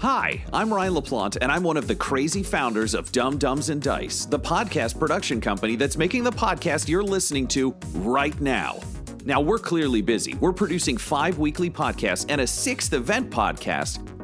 Hi, I'm Ryan LaPlante, and I'm one of the crazy founders of Dumb Dumbs and Dice, the podcast production company that's making the podcast you're listening to right now. Now, we're clearly busy. We're producing five weekly podcasts and a sixth event podcast,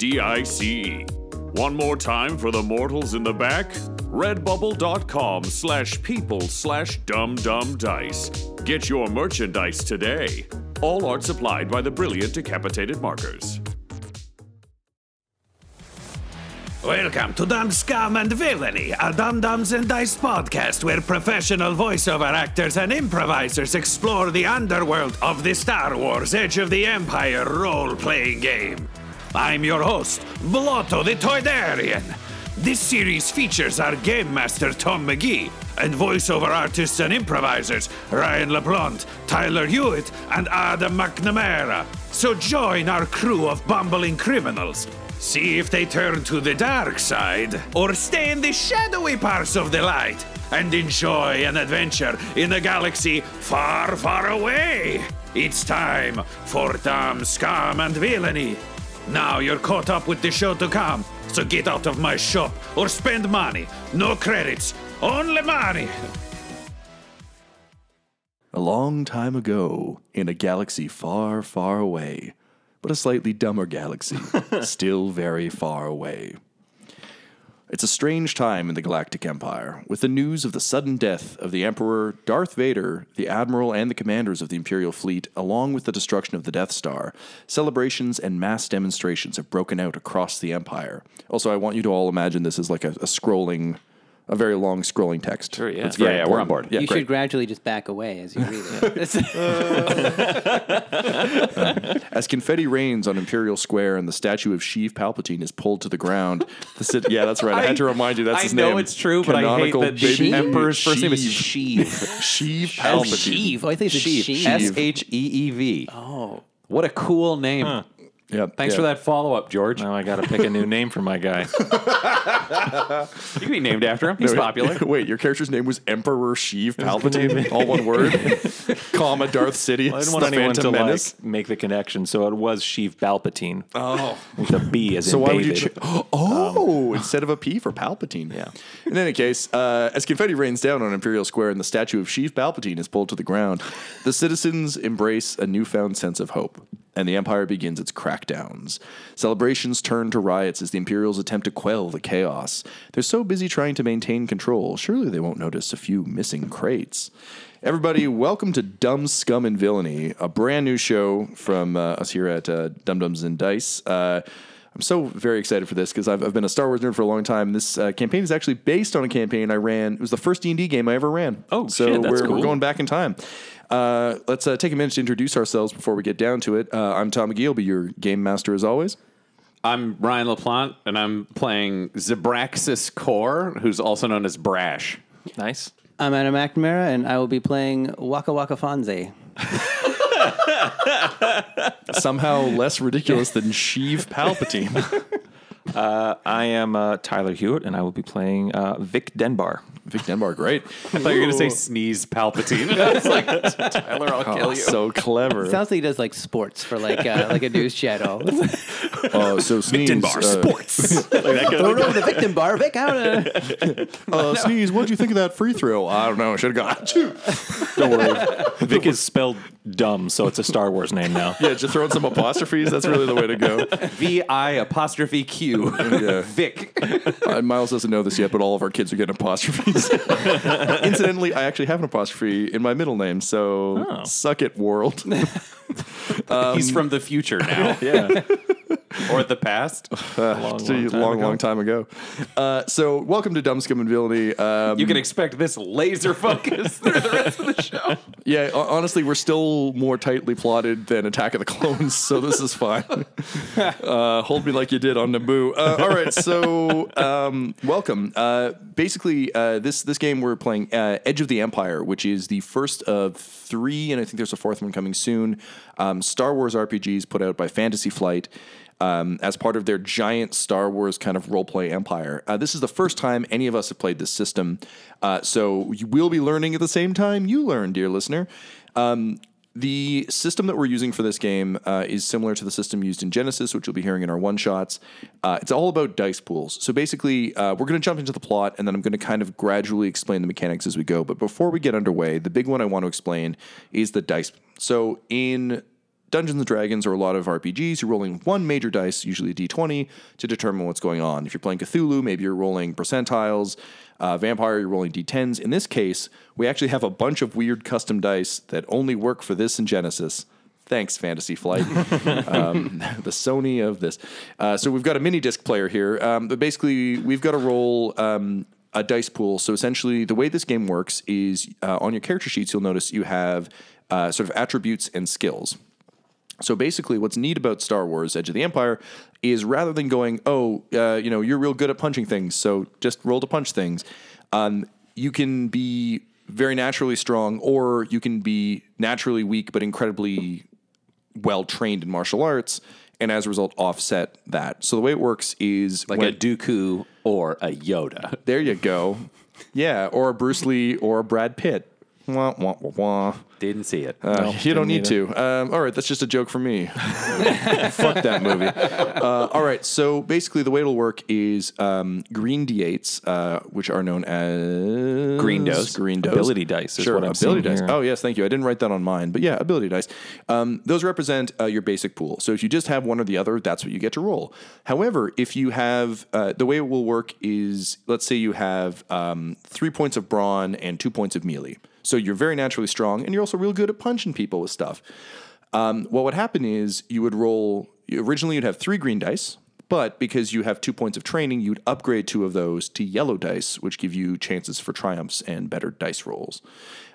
D-I-C-E. One more time for the mortals in the back. Redbubble.com slash people slash dumbdumbdice. Get your merchandise today. All art supplied by the brilliant decapitated markers. Welcome to Dumb Scum and Villainy, a Dum and Dice podcast where professional voiceover actors and improvisers explore the underworld of the Star Wars Edge of the Empire role playing game. I'm your host, Blotto the Toydarian. This series features our game master Tom McGee and voiceover artists and improvisers Ryan LaPlante, Tyler Hewitt, and Adam McNamara. So join our crew of bumbling criminals. See if they turn to the dark side or stay in the shadowy parts of the light and enjoy an adventure in a galaxy far, far away. It's time for Dumb Scum and Villainy. Now you're caught up with the show to come, so get out of my shop or spend money. No credits, only money. A long time ago, in a galaxy far, far away, but a slightly dumber galaxy, still very far away. It's a strange time in the Galactic Empire, with the news of the sudden death of the Emperor, Darth Vader, the Admiral, and the commanders of the Imperial fleet, along with the destruction of the Death Star. Celebrations and mass demonstrations have broken out across the Empire. Also, I want you to all imagine this as like a, a scrolling, a very long scrolling text. Sure, yeah. It's very Yeah, yeah, we're on board. Yeah, you great. should gradually just back away as you read it. As confetti rains on Imperial Square and the statue of Sheev Palpatine is pulled to the ground, the cit- yeah, that's right. I, had to remind you that's I his name. I know it's true, but I hate that the baby- Emperor's first name is Sheev. Sheev. Sheev Oh, Palpatine. Sheev. Oh, I think it's Sheev. Sheev. S H E E V. Oh, what a cool name! Yeah, Thanks yeah. for that follow up, George. Now I got to pick a new name for my guy. You can be named after him. He's popular. Wait, your character's name was Emperor Sheev Palpatine, all one word, comma Darth Sidious, I didn't want the anyone to Menace. like make the connection, so it was Sheev Palpatine. Oh, with a B as So in why would you? Ch- oh, instead of a P for Palpatine. Yeah. In any case, uh, as confetti rains down on Imperial Square and the statue of Sheev Palpatine is pulled to the ground, the citizens embrace a newfound sense of hope, and the Empire begins its crackdowns. Celebrations turn to riots as the Imperials attempt to quell the chaos. They're so busy trying to maintain control, surely they won't notice a few missing crates. Everybody, welcome to Dumb Scum and Villainy, a brand new show from uh, us here at uh, Dumb Dumbs and Dice. Uh, I'm so very excited for this because I've, I've been a Star Wars nerd for a long time. This uh, campaign is actually based on a campaign I ran. It was the first D&D game I ever ran. Oh, so shit, that's we're, we're going back in time. Uh, let's uh, take a minute to introduce ourselves before we get down to it. Uh, I'm Tom McGee. I'll be your game master as always. I'm Ryan LaPlante, and I'm playing Zabraxis Core, who's also known as Brash. Nice. I'm Adam McNamara, and I will be playing Waka Waka Fonzie. Somehow less ridiculous than Sheev Palpatine. I am uh, Tyler Hewitt, and I will be playing uh, Vic Denbar. Vic Denbar, great. I thought you were going to say sneeze Palpatine. It's like, Tyler, I'll kill Oh, you. so clever. Sounds like he does like sports for like uh, like a news channel. Oh, so Sneeze. uh, sports. Throw it over the victim bar, Vic out. Uh, Uh, Sneeze, what did you think of that free throw? I don't know. I should have gone. Achoo. Don't worry. Vic is spelled dumb, so it's a Star Wars name now. Yeah, just throw in some apostrophes. That's really the way to go. V I apostrophe Q. Yeah. Vic. Uh, Miles doesn't know this yet, but all of our kids are getting apostrophes. Incidentally, I actually have an apostrophe in my middle name, so suck it, world. He's from the future now. Yeah. or the past. long, long, long, time ago. Uh, so, welcome to Dumb Scum and Villainy. Um, You can expect this laser focus through the rest of the show. yeah, honestly, we're still more tightly plotted than Attack of the Clones, so this is fine. uh, hold me like you did on Naboo. Uh, all right, so um, welcome. Uh, basically, uh, this this game we're playing uh, Edge of the Empire, which is the first of three, and I think there's a fourth one coming soon. Um, Star Wars RPGs put out by Fantasy Flight. Um, as part of their giant Star Wars kind of role play empire. Uh, this is the first time any of us have played this system. Uh, so you will be learning at the same time you learn, dear listener. Um, the system that we're using for this game uh, is similar to the system used in Genesys, which you'll be hearing in our one shots. Uh, it's all about dice pools. So basically, uh, we're going to jump into the plot and then I'm going to kind of gradually explain the mechanics as we go. But before we get underway, the big one I want to explain is the dice. So in Dungeons and Dragons or a lot of RPGs, you're rolling one major dice, usually a d20, to determine what's going on. If you're playing Cthulhu, maybe you're rolling percentiles. Uh, Vampire, you're rolling d10s. In this case, we actually have a bunch of weird custom dice that only work for this in Genesys. Thanks, Fantasy Flight, um, the Sony of this. Uh, so we've got a mini disc player here, um, but basically we've got to roll um, a dice pool. So essentially, the way this game works is uh, on your character sheets, you'll notice you have uh, sort of attributes and skills. So basically, what's neat about Star Wars: Edge of the Empire is rather than going, "Oh, uh, you know, you're real good at punching things, so just roll to punch things," um, you can be very naturally strong, or you can be naturally weak but incredibly well trained in martial arts, and as a result, offset that. So the way it works is Like when- a Dooku or a Yoda. there you go, yeah, or a Bruce Lee or a Brad Pitt. Wah, wah, wah, wah. Didn't see it. Uh, you don't need to. Um, all right, that's just a joke for me. Fuck that movie. Uh, all right, so basically, the way it'll work is um, green d8s, uh, which are known as Green dose. Green dose. Ability dice is sure, what I'm ability seeing dice. here. Oh yes, thank you. I didn't write that on mine, but yeah, ability dice. Um, those represent uh, your basic pool. So if you just have one or the other, that's what you get to roll. However, if you have uh, the way it will work is, let's say you have um, three points of brawn and two points of melee. So you're very naturally strong, and you're also real good at punching people with stuff. Um, what would happen is you would roll. Originally, you'd have three green dice, but because you have two points of training, you'd upgrade two of those to yellow dice, which give you chances for triumphs and better dice rolls.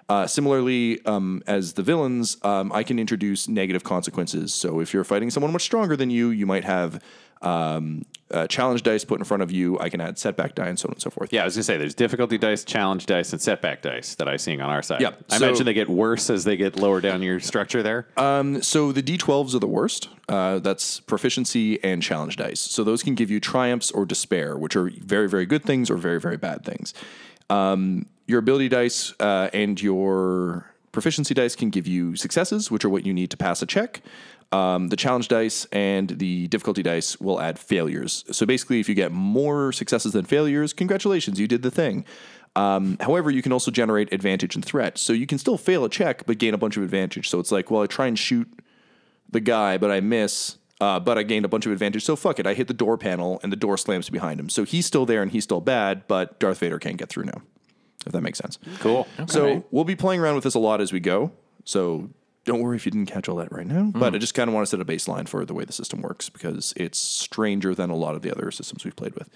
Uh, similarly, um, as the villains, um, I can introduce negative consequences. So if you're fighting someone much stronger than you, you might have um, uh, challenge dice put in front of you. I can add setback die and so on and so forth. Yeah, I was gonna say there's difficulty dice, challenge dice, and setback dice that I'm seeing on our side. Yeah, I so- imagine they get worse as they get lower down your structure there. So the D12s are the worst. Uh, that's proficiency and challenge dice. So those can give you triumphs or despair, which are very, very good things or very, very bad things. Um, your ability dice uh, and your proficiency dice can give you successes, which are what you need to pass a check. Um, the challenge dice and the difficulty dice will add failures. So basically, if you get more successes than failures, congratulations, you did the thing. Um, however, you can also generate advantage and threat. So you can still fail a check, but gain a bunch of advantage. So it's like, well, I try and shoot the guy, but I miss. Uh, but I gained a bunch of advantage. So fuck it. I hit the door panel and the door slams behind him. So he's still there and he's still bad, but Darth Vader can't get through now. If that makes sense. Cool. So we'll be playing around with this a lot as we go. So don't worry if you didn't catch all that right now. But I just kind of want to set a baseline for the way the system works because it's stranger than a lot of the other systems we've played with.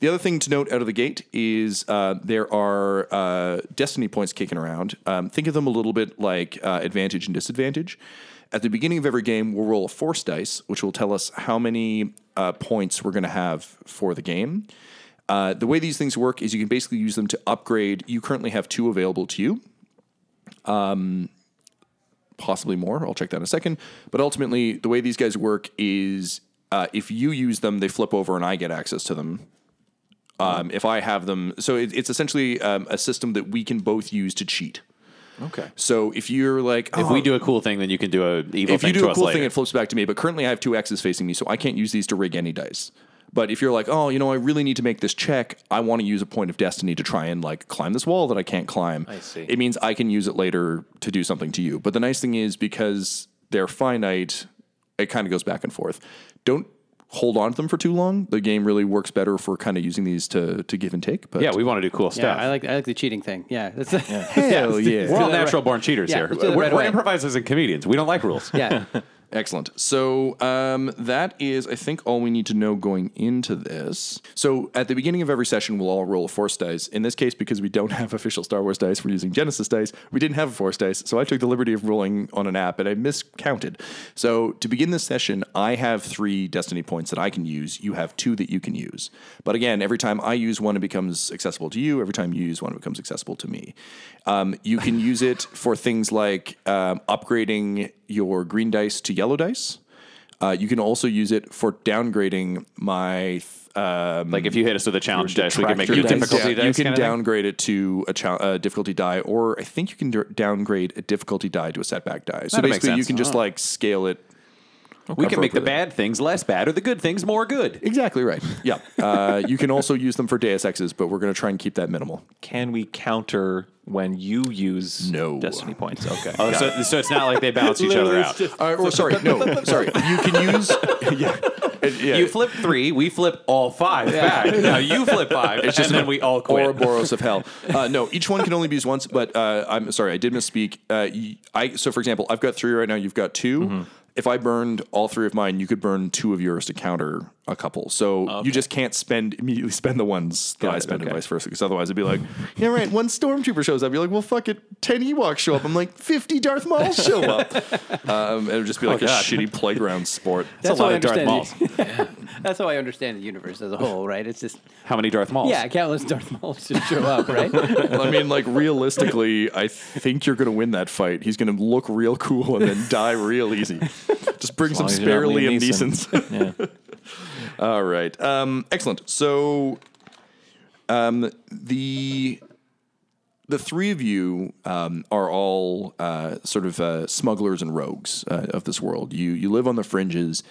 The other thing to note out of the gate is uh, there are uh, destiny points kicking around. Um, think of them a little bit like uh, advantage and disadvantage. At the beginning of every game, we'll roll a force dice, which will tell us how many uh, points we're going to have for the game. Uh, the way these things work is you can basically use them to upgrade. You currently have two available to you. Um, possibly more. I'll check that in a second. But ultimately, the way these guys work is uh, if you use them, they flip over and I get access to them. Um, if I have them, so it, it's essentially um, a system that we can both use to cheat. Okay. So if you're like, If "Oh, we do a cool thing, then you can do a evil if you do a cool later. thing, it flips back to me. But currently, I have two X's facing me, so I can't use these to rig any dice. But if you're like, oh, you know, I really need to make this check, I want to use a point of destiny to try and like climb this wall that I can't climb. I see. It means I can use it later to do something to you. But the nice thing is because they're finite, it kind of goes back and forth. Don't hold on to them for too long. The game really works better for kind of using these to to give and take. But yeah, we want to do cool Yeah, stuff. I like I like the cheating thing. Yeah, that's hell yeah. We're all do that natural born cheaters Yeah, here. let's do that We're, right we're improvisers and comedians. We don't like rules. yeah. Excellent. So um, that is, I think, all we need to know going into this. So at the beginning of every session, we'll all roll a force dice. In this case, because we don't have official Star Wars dice, we're using Genesys dice. We didn't have a force dice, so I took the liberty of rolling on an app, and I miscounted. So to begin this session, I have three destiny points that I can use. You have two that you can use. But again, every time I use one, it becomes accessible to you. Every time you use one, it becomes accessible to me. Um, you can use it for things like um, upgrading your green dice to yellow dice. Uh, you can also use it for downgrading my. Um, Like if you hit us with a challenge dice, we can make you you can, difficulty dice. you can downgrade it to a chal- uh, difficulty die, or I think you can d- downgrade a difficulty die to a setback die. So That'd basically, you can just like scale it. We can make the bad things less bad or the good things more good. Exactly right. Yeah. Uh, you can also use them for Deus Exes, but we're going to try and keep that minimal. Can we counter when you use No. destiny points? Okay. Oh, so, so it's not like they balance each other out. Uh, or sorry, no, sorry. You can use. Yeah. It- yeah. You flip three, we flip all five back. Now you flip five, It's and then we all quit. Ouroboros of hell. Uh, no, each one can only be used once. But uh, I'm sorry, I did misspeak. Uh, y- I so for example, I've got three right now. You've got 2 Mm-hmm. If I burned all three of mine, you could burn two of yours to counter a couple. So you just can't spend immediately spend the ones that I it, spend, and vice versa. Because otherwise, it'd be like, yeah, right. One stormtrooper shows up. You're like, well, fuck it. Ten Ewoks show up. I'm like, fifty Darth Mauls show up. um, it would just be like a God. shitty playground sport. That's a lot how I of Darth understand. That's how I understand the universe as a whole, right? It's just How many Darth Mauls? yeah, countless Darth Mauls just show up, right? I mean, like realistically, I think you're going to win that fight. He's going to look real cool and then die real easy. Just bring some long as you're spare Liam Liam yeah. All right, um, excellent. So, um, the the three of you um, are all uh, sort of uh, smugglers and rogues uh, of this world. You you live on the fringes,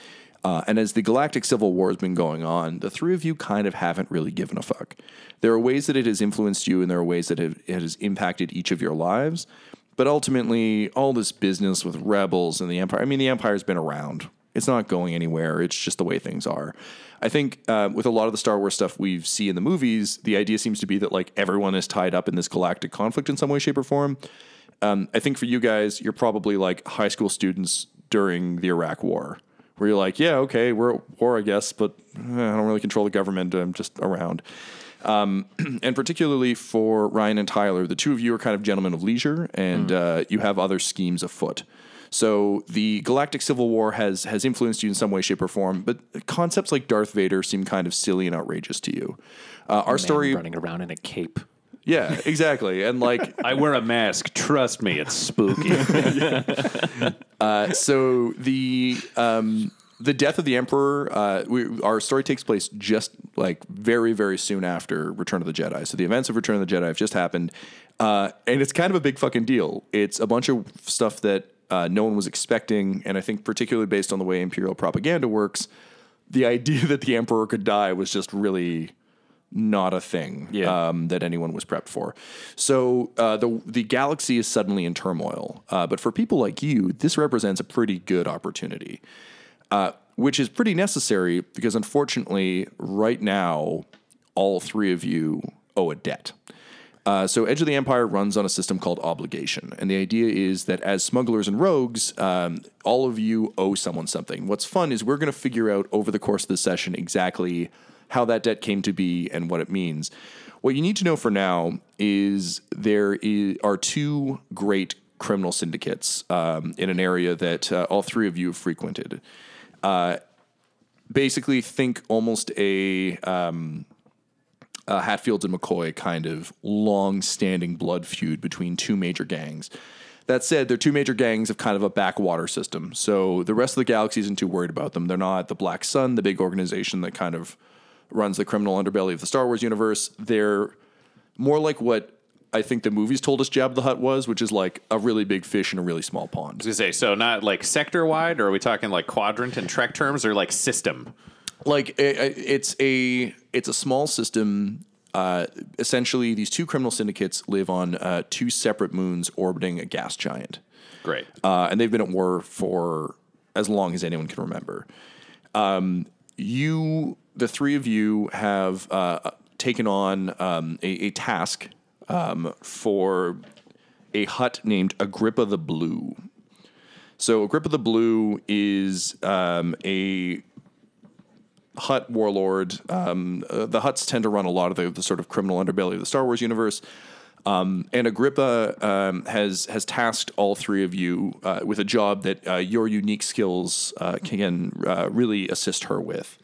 uh, and as the Galactic Civil War has been going on, the three of you kind of haven't really given a fuck. There are ways that it has influenced you, and there are ways that it has impacted each of your lives. But ultimately, all this business with rebels and the Empire. I mean, the Empire's been around. It's not going anywhere. It's just the way things are. I think uh, with a lot of the Star Wars stuff we see in the movies, the idea seems to be that like everyone is tied up in this galactic conflict in some way, shape, or form. Um, I think for you guys, you're probably like high school students during the Iraq War, where you're like, yeah, okay, we're at war, I guess, but eh, I don't really control the government. I'm just around. Um, and particularly for Ryan and Tyler, the two of you are kind of gentlemen of leisure, and uh, you have other schemes afoot. So the Galactic Civil War has has influenced you in some way, shape, or form, but concepts like Darth Vader seem kind of silly and outrageous to you. Uh, our Man story, running around in a cape. yeah, exactly, and like I wear a mask. Trust me, it's spooky. so the um, the death of the emperor. Uh, we, our story takes place just like very very soon after Return of the Jedi. So the events of Return of the Jedi have just happened, uh, and it's kind of a big fucking deal. It's a bunch of stuff that uh, no one was expecting, and I think particularly based on the way Imperial propaganda works, the idea that the emperor could die was just really not a thing Yeah. um, that anyone was prepped for. So uh, the the galaxy is suddenly in turmoil. Uh, but for people like you, this represents a pretty good opportunity, uh, which is pretty necessary because unfortunately, right now, all three of you owe a debt. Uh, so Edge of the Empire runs on a system called obligation, and the idea is that as smugglers and rogues, um, all of you owe someone something. What's fun is we're going to figure out over the course of the session exactly how that debt came to be and what it means. What you need to know for now is there are two great criminal syndicates um, in an area that uh, all three of you have frequented. Uh, basically, think almost a um, uh, Hatfields and McCoy kind of long-standing blood feud between two major gangs. That said, they're two major gangs of kind of a backwater system. So the rest of the galaxy isn't too worried about them. They're not the Black Sun, the big organization that kind of runs the criminal underbelly of the Star Wars universe. They're more like what I think the movies told us Jabba the Hutt was, which is like a really big fish in a really small pond. I was gonna say, so not like sector wide, or are we talking like quadrant and Trek terms, or like system? like i- i- it's a it's a small system. Uh, essentially, these two criminal syndicates live on uh, two separate moons orbiting a gas giant, Great. uh, and they've been at war for as long as anyone can remember. Um, you, the three of you, have uh, taken on um, a, a task um, for a Hutt named Agrippa the Blue. So Agrippa the Blue is um, a Hutt warlord. Um, uh, the Hutts tend to run a lot of the, the sort of criminal underbelly of the Star Wars universe. Um, and Agrippa um, has has tasked all three of you uh, with a job that uh, your unique skills uh, can uh, really assist her with.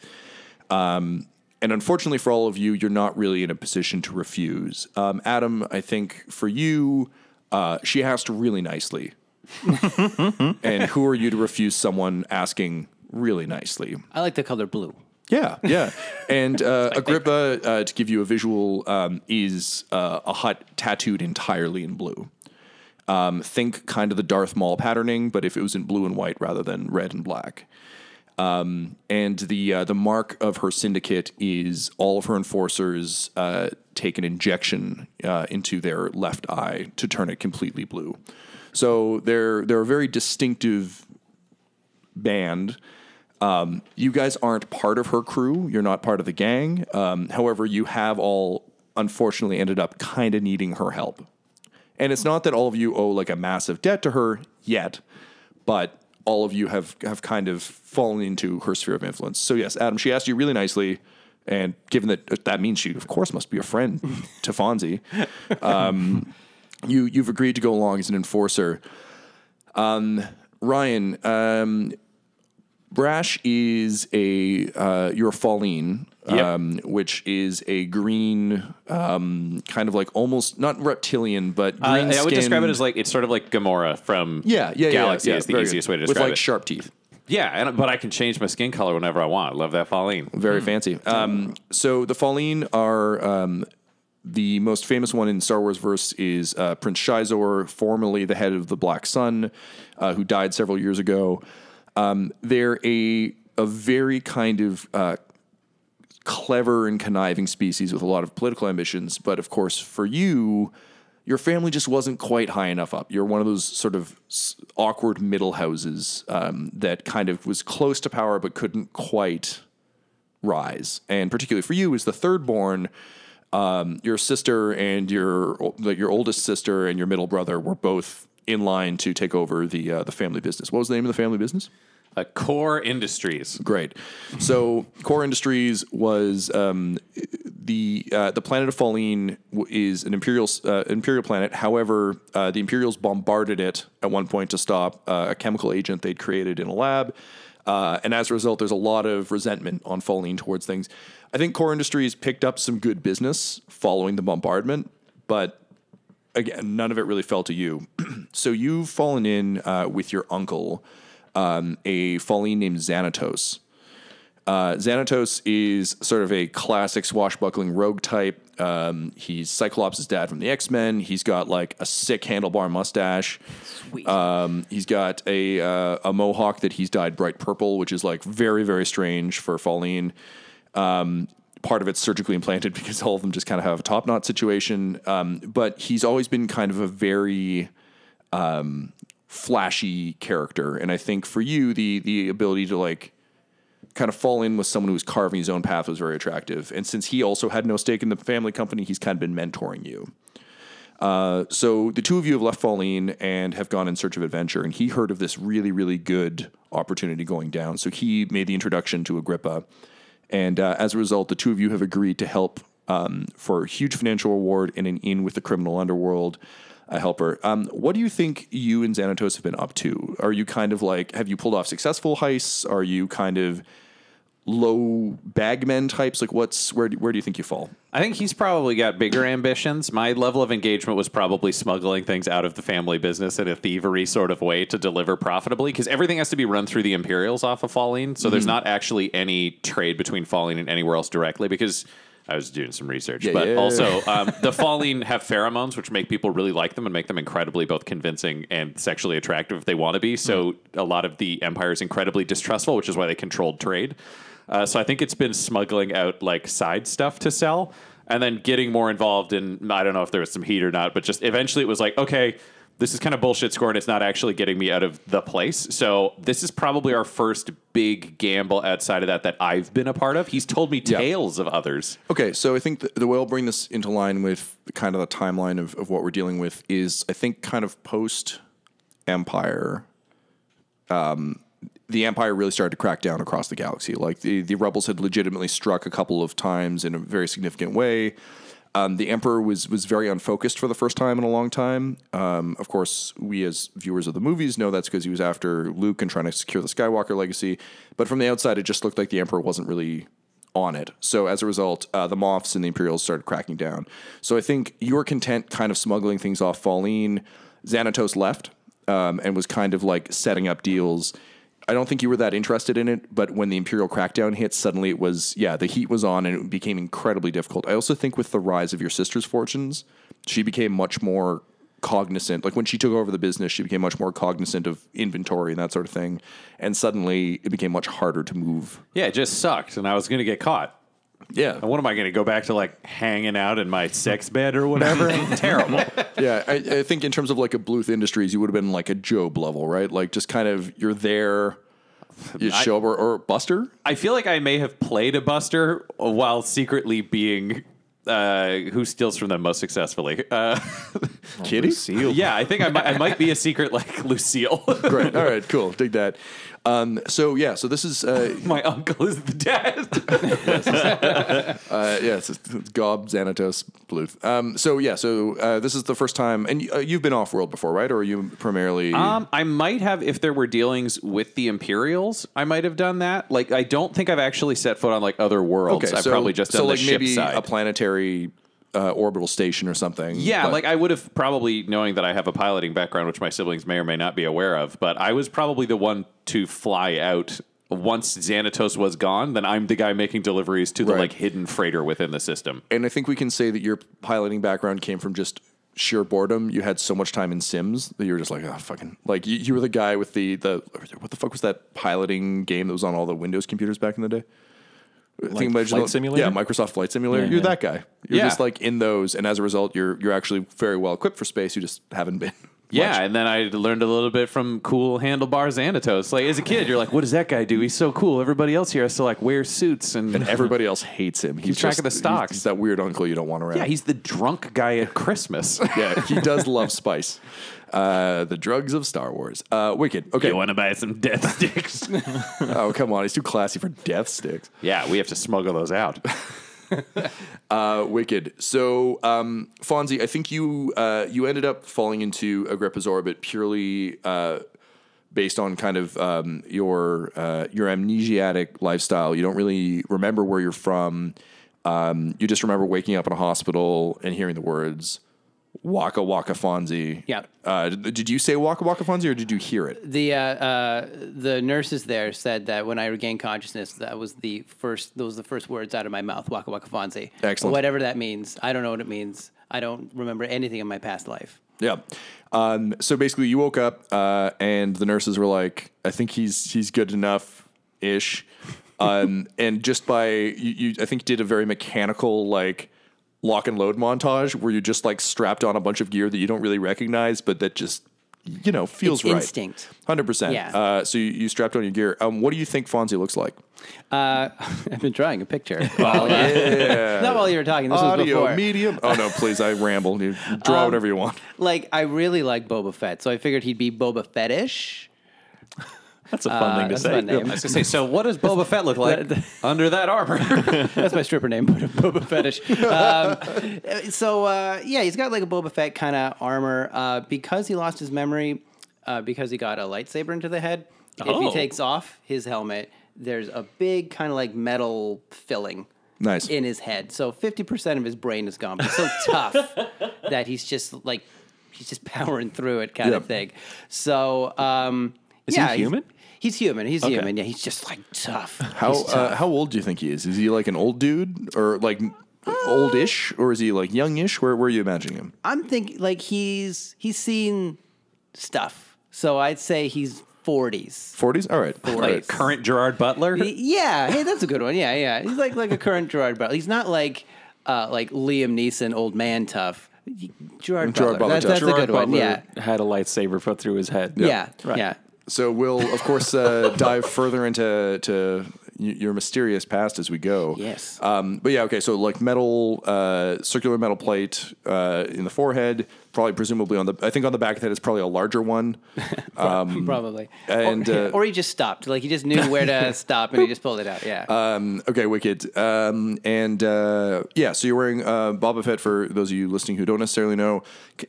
Um, and unfortunately for all of you, you're not really in a position to refuse. Um, Adam, I think for you, uh, she asked really nicely. and who are you to refuse someone asking really nicely? I like the color blue. Yeah, yeah. And uh, Agrippa, uh, to give you a visual, um, is uh, a Hutt tattooed entirely in blue. Um, think kind of the Darth Maul patterning, but if it was in blue and white rather than red and black. Um, and the uh, the mark of her syndicate is all of her enforcers uh, take an injection uh, into their left eye to turn it completely blue. So they're they're a very distinctive band. Um, you guys aren't part of her crew. You're not part of the gang. Um, however, you have all unfortunately ended up kind of needing her help. And it's not that all of you owe like a massive debt to her yet, but all of you have have kind of fallen into her sphere of influence. So yes, Adam, she asked you really nicely, and given that that means she of course must be a friend to Fonzie, um, you you've agreed to go along as an enforcer. Um, Ryan, um, Brash is a uh, you're a Falleen, Yep. um, which is a green, um, kind of like almost not reptilian, but Uh. I would describe it as like it's sort of like Gamora from yeah, yeah, yeah, Galaxy yeah, is the easiest good. way to describe it. with like it. sharp teeth. yeah, and, but I can change my skin color whenever I want. I love that Falleen. Very fancy. Um, so the Falleen are um, the most famous one in Star Wars verse is uh, Prince Xizor, formerly the head of the Black Sun, uh, who died several years ago. Um, they're a a very kind of uh, clever and conniving species with a lot of political ambitions, but of course, for you. Your family just wasn't quite high enough up. You're one of those sort of awkward middle houses um, that kind of was close to power but couldn't quite rise, and particularly for you as the third born, um, your sister and your your oldest sister and your middle brother were both in line to take over the uh, the family business. What was the name of the family business? Uh, Core Industries. Great. So Core Industries was um, the uh, the planet of Falleen w- is an imperial uh, imperial planet. However, uh, the Imperials bombarded it at one point to stop uh, a chemical agent they'd created in a lab. Uh, and as a result, there's a lot of resentment on Falleen towards things. I think Core Industries picked up some good business following the bombardment, but again, none of it really fell to you. so you've fallen in with your uncle, um, a Falleen named Xanatos. Uh, Xanatos is sort of a classic swashbuckling rogue type. Um, he's Cyclops' dad from the X Men. He's got like a sick handlebar mustache. Sweet. Um, he's got a uh, a mohawk that he's dyed bright purple, which is like very very strange for Falleen. Um, part of it's surgically implanted because all of them just kind of have a top knot situation. Um, but he's always been kind of a very um, flashy character, and I think for you the the ability to like kind of fall in with someone who was carving his own path was very attractive. And since he also had no stake in the family company, he's kind of been mentoring you. Uh, so the two of you have left Falleen and have gone in search of adventure, and he heard of this really, really good opportunity going down. So he made the introduction to Agrippa, and uh, as a result, the two of you have agreed to help um, for a huge financial reward in an inn with the criminal underworld. A helper. Um, what do you think you and Xanatos have been up to? Are you kind of like have you pulled off successful heists? Are you kind of low bagmen types? Like, what's where? Do, where do you think you fall? I think he's probably got bigger ambitions. My level of engagement was probably smuggling things out of the family business in a thievery sort of way to deliver profitably because everything has to be run through the Imperials off of Falleen. So there's not actually any trade between Falleen and anywhere else directly because I was doing some research. but yeah. also, um, the Falleen have pheromones, which make people really like them and make them incredibly both convincing and sexually attractive if they want to be. So a lot of the Empire is incredibly distrustful, which is why they controlled trade. Uh, so I think it's been smuggling out like side stuff to sell, and then getting more involved in. I don't know if there was some heat or not, but just eventually it was like, okay, this is kind of bullshit score, and it's not actually getting me out of the place. So this is probably our first big gamble outside of that that I've been a part of. He's told me tales of others. Okay, so I think the, the way I'll bring this into line with kind of the timeline of, of what we're dealing with is I think kind of post Empire, um, the Empire really started to crack down across the galaxy. Like the, the rebels had legitimately struck a couple of times in a very significant way. Um, the Emperor was was very unfocused for the first time in a long time. Um, of course, we as viewers of the movies know that's because he was after Luke and trying to secure the Skywalker legacy. But from the outside, it just looked like the Emperor wasn't really on it. So as a result, uh, the Moffs and the Imperials started cracking down. So I think you were content kind of smuggling things off Falleen. Xanatos left um, and was kind of like setting up deals. I don't think you were that interested in it, but when the Imperial crackdown hit, suddenly it was, yeah, the heat was on and it became incredibly difficult. I also think with the rise of your sister's fortunes, she became much more cognizant. Like when she took over the business, she became much more cognizant of inventory and that sort of thing. And suddenly it became much harder to move. Yeah, it just sucked, and I was going to get caught. Yeah. And what am I going to go back to like hanging out in my sex bed or whatever? Terrible. Yeah, I, I think in terms of like a Bluth Industries, you would have been like a Gob level, right? Like just kind of you're there, you show up or, or Buster. I feel like I may have played a Buster while secretly being uh, who steals from them most successfully. Uh, Kitty? yeah, I think I might, I might be a secret like Lucille. Great. All right, cool. Dig that. Um, so yeah, so this is uh, My uncle is the dad. uh, yeah, it's, it's Gob Xanatos Bluth. Um, so yeah, so uh, this is the first time, and uh, you've been off world before, right? Or are you primarily? Um, I might have, if there were dealings with the Imperials, I might have done that. Like, I don't think I've actually set foot on like other worlds. I've probably just done so the like ship maybe side. a planetary uh, orbital station or something. Yeah, but- like I would have probably knowing that I have a piloting background, which my siblings may or may not be aware of. But I was probably the one to fly out once Xanatos was gone. Then I'm the guy making deliveries to the Right. like hidden freighter within the system. and I think we can say that your piloting background came from just sheer boredom. You had so much time in Sims that you were just like, oh, fucking, like you, you were the guy with the the what the fuck was that piloting game that was on all the Windows computers back in the day? I think Like imagine- Flight Simulator? Yeah, Microsoft Flight Simulator. Yeah, you're yeah. that guy. You're Yeah. just like in those, and as a result, you're you're actually very well equipped for space. You just haven't been. Yeah, much. and then I learned a little bit from cool handlebar Xanatos. Like as a kid, you're like, "What does that guy do? He's so cool." Everybody else here has to like wear suits and, Everybody else hates him. He's track just- of the stocks. He's, he's that weird uncle you don't want around. yeah, he's the drunk guy at Christmas. yeah, he does love spice. Uh, the drugs of Star Wars. Uh, Wicked. Okay. you want to buy some death sticks? Oh come on, he's too classy for death sticks. yeah, we have to smuggle those out. Uh, Wicked. So, um, Fonzie, I think you uh, you ended up falling into Agrippa's orbit purely uh, based on kind of um, your uh, your amnesiatic lifestyle. You don't really remember where you're from. Um, you just remember waking up in a hospital and hearing the words "Waka Waka Fonzie." Yeah. Uh, did you say "Waka Waka Fonzie" or did you hear it? The uh, uh, the nurses there said that when I regained consciousness, that was the first. Those were the first words out of my mouth. Waka waka fonzie. Excellent. Whatever that means, I don't know what it means. I don't remember anything in my past life. Yeah. Um, so basically, you woke up uh, and the nurses were like, "I think he's he's good enough ish," um, and just by you, you, I think did a very mechanical like lock and load montage where you just like strapped on a bunch of gear that you don't really recognize, but that just you know feels It's right. instinct. Hundred percent. Yeah. Uh, so you, you strapped on your gear. Um, what do you think Fonzie looks like? Uh, I've been drawing a picture. While, uh, not while you were talking. This was Audio before. medium. Oh no, please! I ramble. You draw whatever you want. Like I really like Boba Fett, so I figured he'd be Boba Fettish. That's a fun Uh, thing to that's say. fun name. I was gonna say, so what does Boba Fett look like under that armor? That's my stripper name, Boba Fetish. Um, so uh, yeah, he's got like a Boba Fett kind of armor uh, because he lost his memory uh, because he got a lightsaber into the head. If Oh. he takes off his helmet, there's a big kind of like metal filling Nice. in his head. So 50% of his brain is gone, but so tough that he's just like, he's just powering through it kind of thing. So, um, Is he yeah, he's- human? He's, human. He's human. Yeah, he's just like tough. How He's uh, how old do you think he is? Is he like an old dude or like oldish, or is he like youngish? Where where are you imagining him? I'm thinking like he's he's seen stuff. So I'd say he's 40s. Forties. All right. All right. Like current Gerard Butler. Yeah, hey, that's a good one. Yeah, yeah. He's like like a current Gerard Butler. He's not like uh, like Liam Neeson, old man tough. Gerard, Gerard Butler. Butler That's, tough. that's a Gerard good one. Butler Yeah, had a lightsaber put through his head. yeah, Right. yeah. So we'll of course uh, dive further into to your mysterious past as we go. Yes. Um, but yeah, okay. So like metal, uh, circular metal plate uh, in the forehead, probably presumably on the. I think on the back of that is probably a larger one. Probably. and, or, uh, or he just stopped. Like he just knew where to stop and he just pulled it out. Yeah. Um, okay, wicked. Um, and uh, yeah, so you're wearing uh, Boba Fett. For those of you listening who don't necessarily know,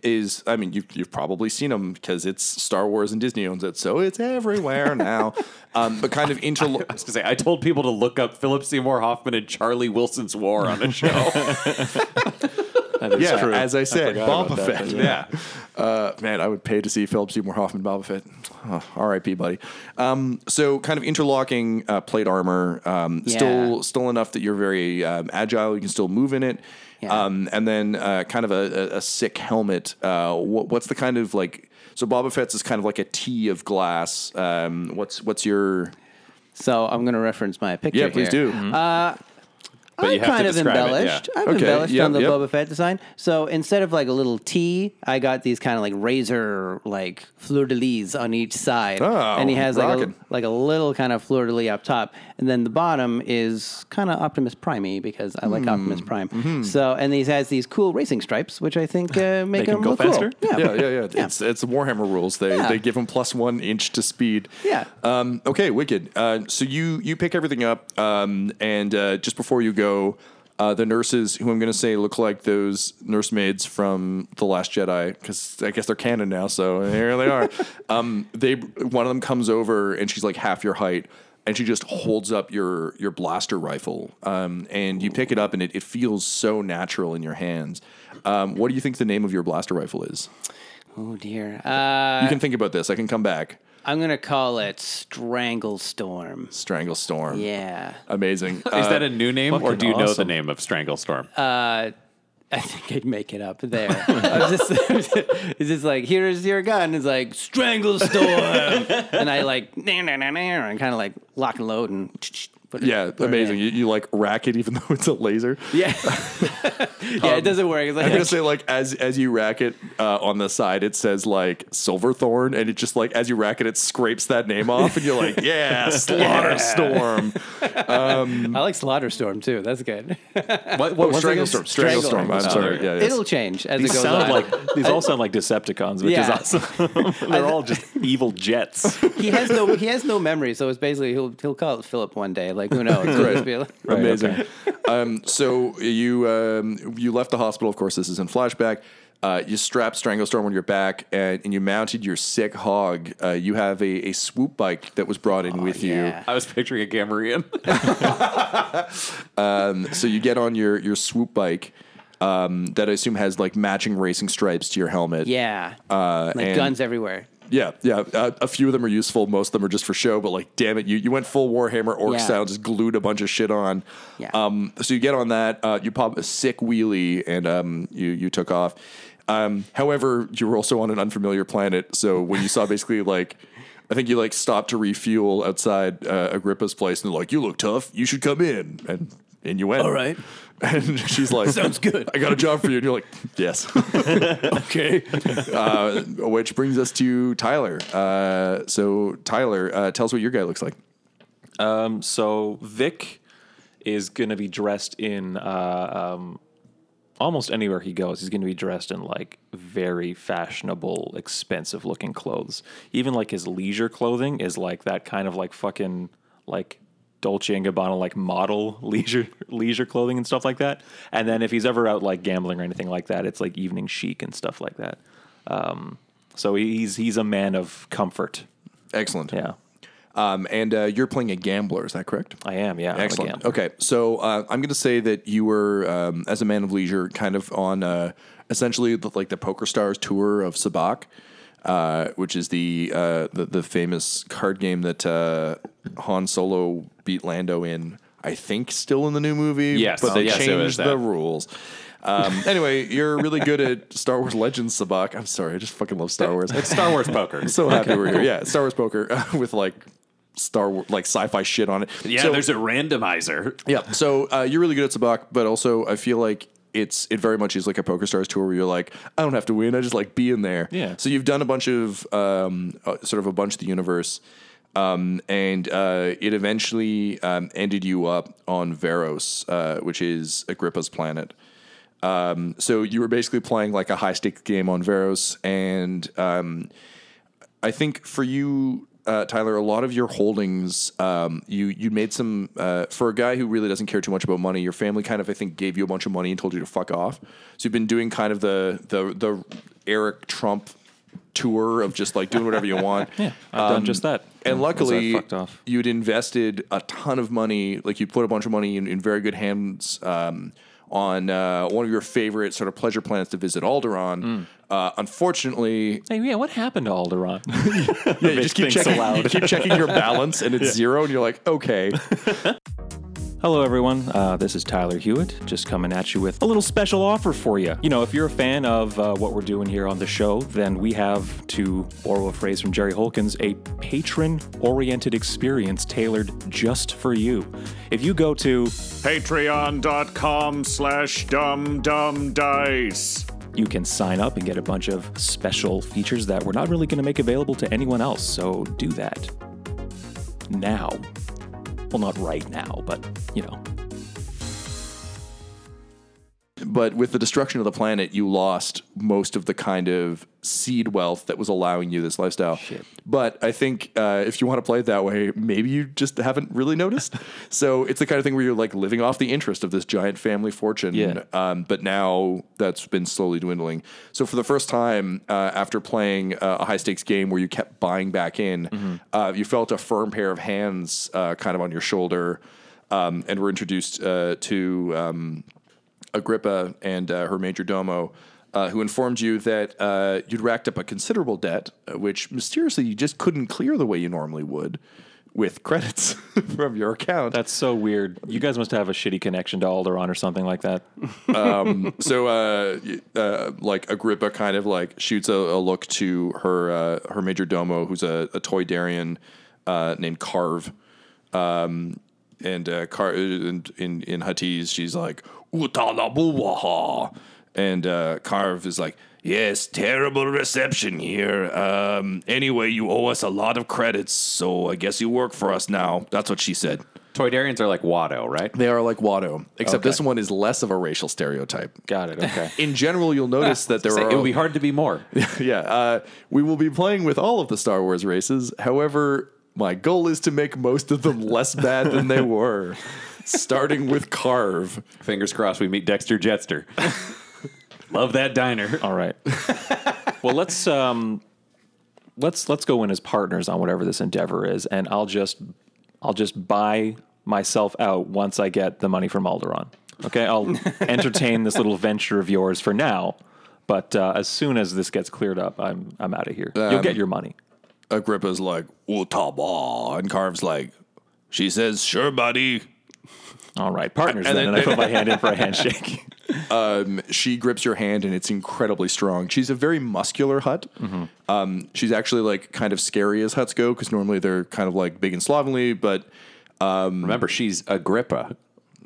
is I mean you've you've probably seen him because it's Star Wars and Disney owns it, so it's everywhere now. um, but kind of interlo- I was gonna say I told people to look up Philip Seymour Hoffman and Charlie Wilson's War on the show. That is yeah, true. as I said, forgot Boba about that, Fett. but yeah. Uh, man, I would pay to see Philip Seymour Hoffman Boba Fett. Oh, R.I.P. buddy. Um, so kind of interlocking uh, plate armor, um, Yeah. still still enough that you're very um, agile. You can still move in it. Yeah. Um, and then uh, kind of a, a, a sick helmet. Uh, what, what's the kind of like? So Boba Fett's is kind of like a T of glass. Um, what's what's your? so I'm going to reference my picture. Yeah, please here. do. But you have to kind of describe it, embellished. yeah. I've Okay, embellished yep, on the yep. Boba Fett design. So instead of like a little T, I got these kind of like razor like fleur de lis on each side, Oh, and he has like a, rockin'. like a little kind of fleur de lis up top, and then the bottom is kind of Optimus Primey because I Hmm. like Optimus Prime. Mm-hmm. So and he has these cool racing stripes, which I think uh, make, Make him him go look faster? Cool. yeah, yeah, yeah. It's it's the Warhammer rules. They Yeah. they give him plus one inch to speed. Yeah. Um, okay, wicked. Uh, so you you pick everything up, um, and uh, just before you go, uh, the nurses, who I'm going to say look like those nursemaids from the Last Jedi, because I guess they're canon now. So here they are. um, they one of them comes over, and she's like half your height. And she just holds up your your blaster rifle, um, and you pick it up, and it, it feels so natural in your hands. Um, what do you think the name of your blaster rifle is? Oh dear. Uh, You can think about this. I can come back. I'm gonna call it Strangle Storm. Strangle Storm. Yeah. Amazing. Is Uh, that a new name, or fucking do you know the awesome. name of Stranglestorm? Uh, I think I'd make it up there. I was just, it's just like, here's your gun. It's like strangle storm, and I like, nah, nah, nah, nah, and kind of like lock and load and it- yeah, amazing. in. You, you like rack it even though it's a laser. Yeah, yeah, it doesn't work. It's like I'm gonna say like as as you rack it uh, on the side, it says like Silverthorn, and it just like as you rack it, it scrapes that name off, and you're like, yeah, Slaughter Storm. I like Slaughterstorm too. That's good. what, Oh, was it Strangle again? Storm. Strangle Storm. I'm sorry. Yeah, yes. It'll change as These it goes sound on. like these all sound like Decepticons, which Yeah. is awesome. They're all just evil jets. he has no he has no memory, so it's basically he'll he'll call it Philip one day. Like who knows? It'll just be like- Amazing. um, so you um, you left the hospital. Of course, this is in flashback. Uh, you strapped Stranglestorm on your back, and, and you mounted your sick hog. Uh, you have a, a swoop bike that was brought in with you. yeah. I was picturing a Gamorrean. So you get on your your swoop bike um, that I assume has like matching racing stripes to your helmet. Yeah, Uh, like and- guns everywhere. Yeah, yeah. Uh, a few of them are useful. Most of them are just for show. But like, damn it, you, you went full Warhammer Orc Yeah. style, just glued a bunch of shit on. Yeah. Um. So you get on that. Uh, you pop a sick wheelie, and um, you you took off. Um. However, you were also on an unfamiliar planet. So when you saw basically like. I think you like stopped to refuel outside uh, Agrippa's place, and they're like, "You look tough. You should come in." And and you went. All right. And she's like, Sounds good. I got a job for you. And you're like, yes. okay. Uh, which brings us to Tyler. Uh, so, Tyler, uh, tell us what your guy looks like. Um, so Vic is going to be dressed in uh, um, almost anywhere he goes. He's going to be dressed in like very fashionable, expensive looking clothes. Even like his leisure clothing is like that kind of like fucking like Dolce and Gabbana like model leisure leisure clothing and stuff like that. And then if he's ever out like gambling or anything like that, it's like evening chic and stuff like that. Um, so he's he's a man of comfort. Excellent. Yeah. Um, and uh, you're playing a gambler, is that correct? I am, yeah. Excellent. Okay, so uh, I'm going to say that you were, um, as a man of leisure, kind of on uh, essentially the, like the Poker Stars tour of Sabacc, uh, which is the, uh, the the famous card game that uh, Han Solo beat Lando in. I think still in the new movie. Yes. but they Yes, changed the rules. Um, anyway, you're really good at Star Wars Legends, Sabacc. I'm sorry, I just fucking love Star Wars. It's Star Wars poker. so happy we're here. Yeah, Star Wars poker with like Star Wars, like sci-fi shit on it. yeah, So- there's a randomizer. yeah. So uh, you're really good at Sabacc, but also I feel like it's it very much is like a Poker Stars tour where you're like, I don't have to win, I just like be in there. Yeah. So you've done a bunch of um, uh, sort of a bunch of the universe, um, and uh, it eventually um, ended you up on Veros, uh, which is Agrippa's planet. Um, so you were basically playing like a high stakes game on Veros, and um, I think for you, uh, Tyler, a lot of your holdings, um, you you made some uh, for a guy who really doesn't care too much about money. Your family kind of, I think, gave you a bunch of money and told you to fuck off. So you've been doing kind of the the the Eric Trump tour of just like doing whatever you want. Yeah, I've done just that. And I luckily, you'd invested a ton of money. Like you put a bunch of money in, in very good hands um, on uh, one of your favorite sort of pleasure plans to visit, Alderaan. Mm. Uh, unfortunately, Hey, yeah, what happened to Alderaan? yeah, you just keep things checking, aloud. you keep checking your balance, and it's zero, and you're like, okay. Hello, everyone. Uh, this is Tyler Hewitt, just coming at you with a little special offer for you. You know, if you're a fan of uh, what we're doing here on the show, then we have, to borrow a phrase from Jerry Holkins, a patron oriented experience tailored just for you. If you go to Patreon.com slash dumbdumbdice. You can sign up and get a bunch of special features that we're not really going to make available to anyone else. So do that now. Well, not right now, but you know. But with the destruction of the planet, you lost most of the kind of seed wealth that was allowing you this lifestyle. But I think uh, if you want to play it that way, maybe you just haven't really noticed. so it's the kind of thing where you're like living off the interest of this giant family fortune. Yeah. Um, but now that's been slowly dwindling. So for the first time, uh, after playing uh, a high stakes game where you kept buying back in, uh, you felt a firm pair of hands uh, kind of on your shoulder, um, and were introduced uh, to. Um, Agrippa and uh, her major domo, uh, who informed you that uh, you'd racked up a considerable debt, which mysteriously you just couldn't clear the way you normally would with credits from your account. That's so weird. You guys must have a shitty connection to Alderaan or something like that. so, uh, uh, like Agrippa kind of like shoots a, a look to her uh, her major domo, who's a, a Toydarian uh, named Carve. Um, and uh, Car- in, in in Huttese, she's like "Utalabuwaha," and uh, Carve is like, "Yes, terrible reception here. Um, anyway, you owe us a lot of credits, so I guess you work for us now." That's what she said. Toydarians are like Watto, right? They are like Watto, except this one is less of a racial stereotype. Got it. Okay. In general, you'll notice that there Say, are it would be hard to be more. yeah, uh, we will be playing with all of the Star Wars races. However, my goal is to make most of them less bad than they were, starting with Carve. Fingers crossed we meet Dexter Jettster. Love that diner. All right. well, let's um, let's let's go in as partners on whatever this endeavor is, and I'll just I'll just buy myself out once I get the money from Alderaan. Okay, I'll entertain this little venture of yours for now, but uh, as soon as this gets cleared up, I'm I'm out of here. You'll get your money. Agrippa's like, Utaba. And Carve's like, she says, sure, buddy. All right, partners. And then, and I put my hand in for a handshake. Um, she grips your hand and it's incredibly strong. She's a very muscular Hutt. Mm-hmm. Um, she's actually like kind of scary as Hutts go because normally they're kind of like big and slovenly, but um, Remember, she's Agrippa.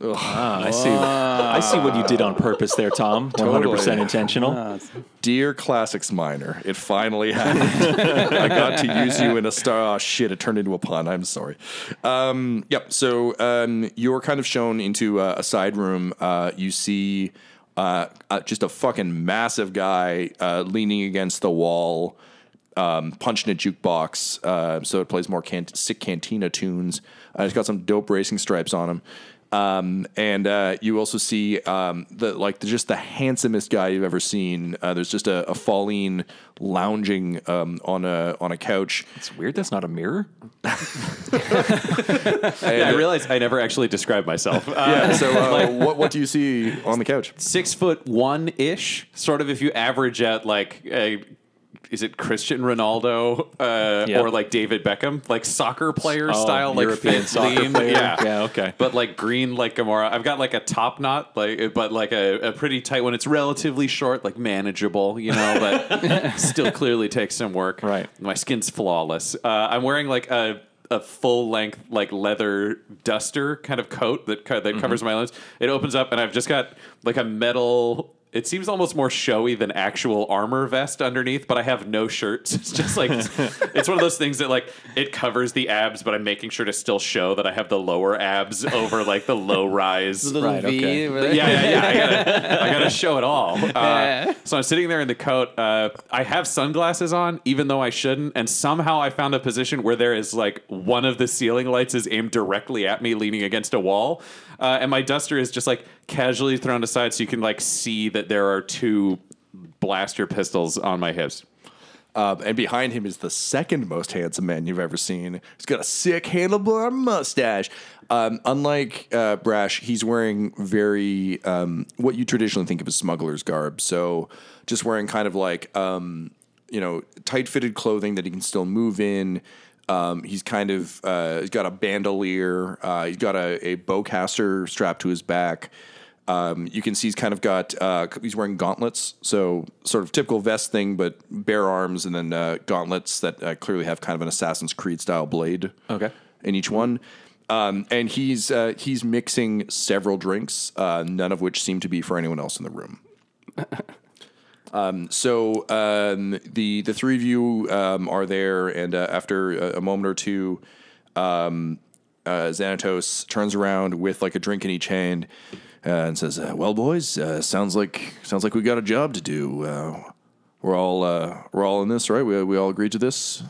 I see. I see what you did on purpose there, Tom. One hundred percent intentional. Dear Classics Minor, it finally happened. I got to use you in a star. Oh, shit, it turned into a pun. I'm sorry. Um, yep. So um, you're kind of shown into uh, a side room. Uh, you see uh, uh, just a fucking massive guy uh, leaning against the wall, um, punching a jukebox. Uh, so it plays more can- sick cantina tunes. Uh, it's got some dope racing stripes on him. Um, and uh, you also see um, the like the, just the handsomest guy you've ever seen. Uh, there's just a, a Falleen lounging um, on a on a couch. It's weird. That's not a mirror. Yeah, I realized I never actually described myself. Uh, Yeah. So uh, what what do you see on the couch? six foot one ish, sort of. If you average out like a, is it Christian Ronaldo uh, Yeah. or like David Beckham, like soccer player Oh, style, like European fit soccer lean. player. Yeah, Yeah, okay. But like green, like Gamora. I've got like a top knot, like but like a, a pretty tight one. It's relatively short, like manageable, you know, but still clearly takes some work. Right. My skin's flawless. Uh, I'm wearing like a. A full length like leather duster kind of coat that co- that covers my limbs. It opens up and I've just got like a metal. It seems almost more showy than actual armor vest underneath, but I have no shirts. It's just like it's one of those things that like it covers the abs, but I'm making sure to still show that I have the lower abs over like the low rise. little Right, V. okay. over. Yeah, yeah, yeah. I gotta, I gotta show it all. Uh, so I'm sitting there in the coat. Uh, I have sunglasses on, even though I shouldn't. And somehow I found a position where there is like one of the ceiling lights is aimed directly at me, leaning against a wall, uh, and my duster is just like casually thrown aside, so you can like see that there are two blaster pistols on my hips. Um, and behind him is the second most handsome man you've ever seen. He's got a sick handlebar mustache. Um, unlike uh, Brash, he's wearing very um, what you traditionally think of as smuggler's garb. So just wearing kind of like um, you know tight fitted clothing that he can still move in. Um, he's kind of uh, he's got a bandolier. Uh, he's got a, a bowcaster strapped to his back. Um, you can see he's kind of got uh, he's wearing gauntlets, so sort of typical vest thing, but bare arms and then uh, gauntlets that uh, clearly have kind of an Assassin's Creed style blade. Okay. in each one. Um, and he's uh, he's mixing several drinks, uh, none of which seem to be for anyone else in the room. Um, so um, the the three of you um, are there, and uh, after a, a moment or two, um, uh, Xanatos turns around with like a drink in each hand uh, and says, "Well, boys, uh, sounds like sounds like we got a job to do. Uh, we're all uh, we're all in this, right? We we all agreed to this."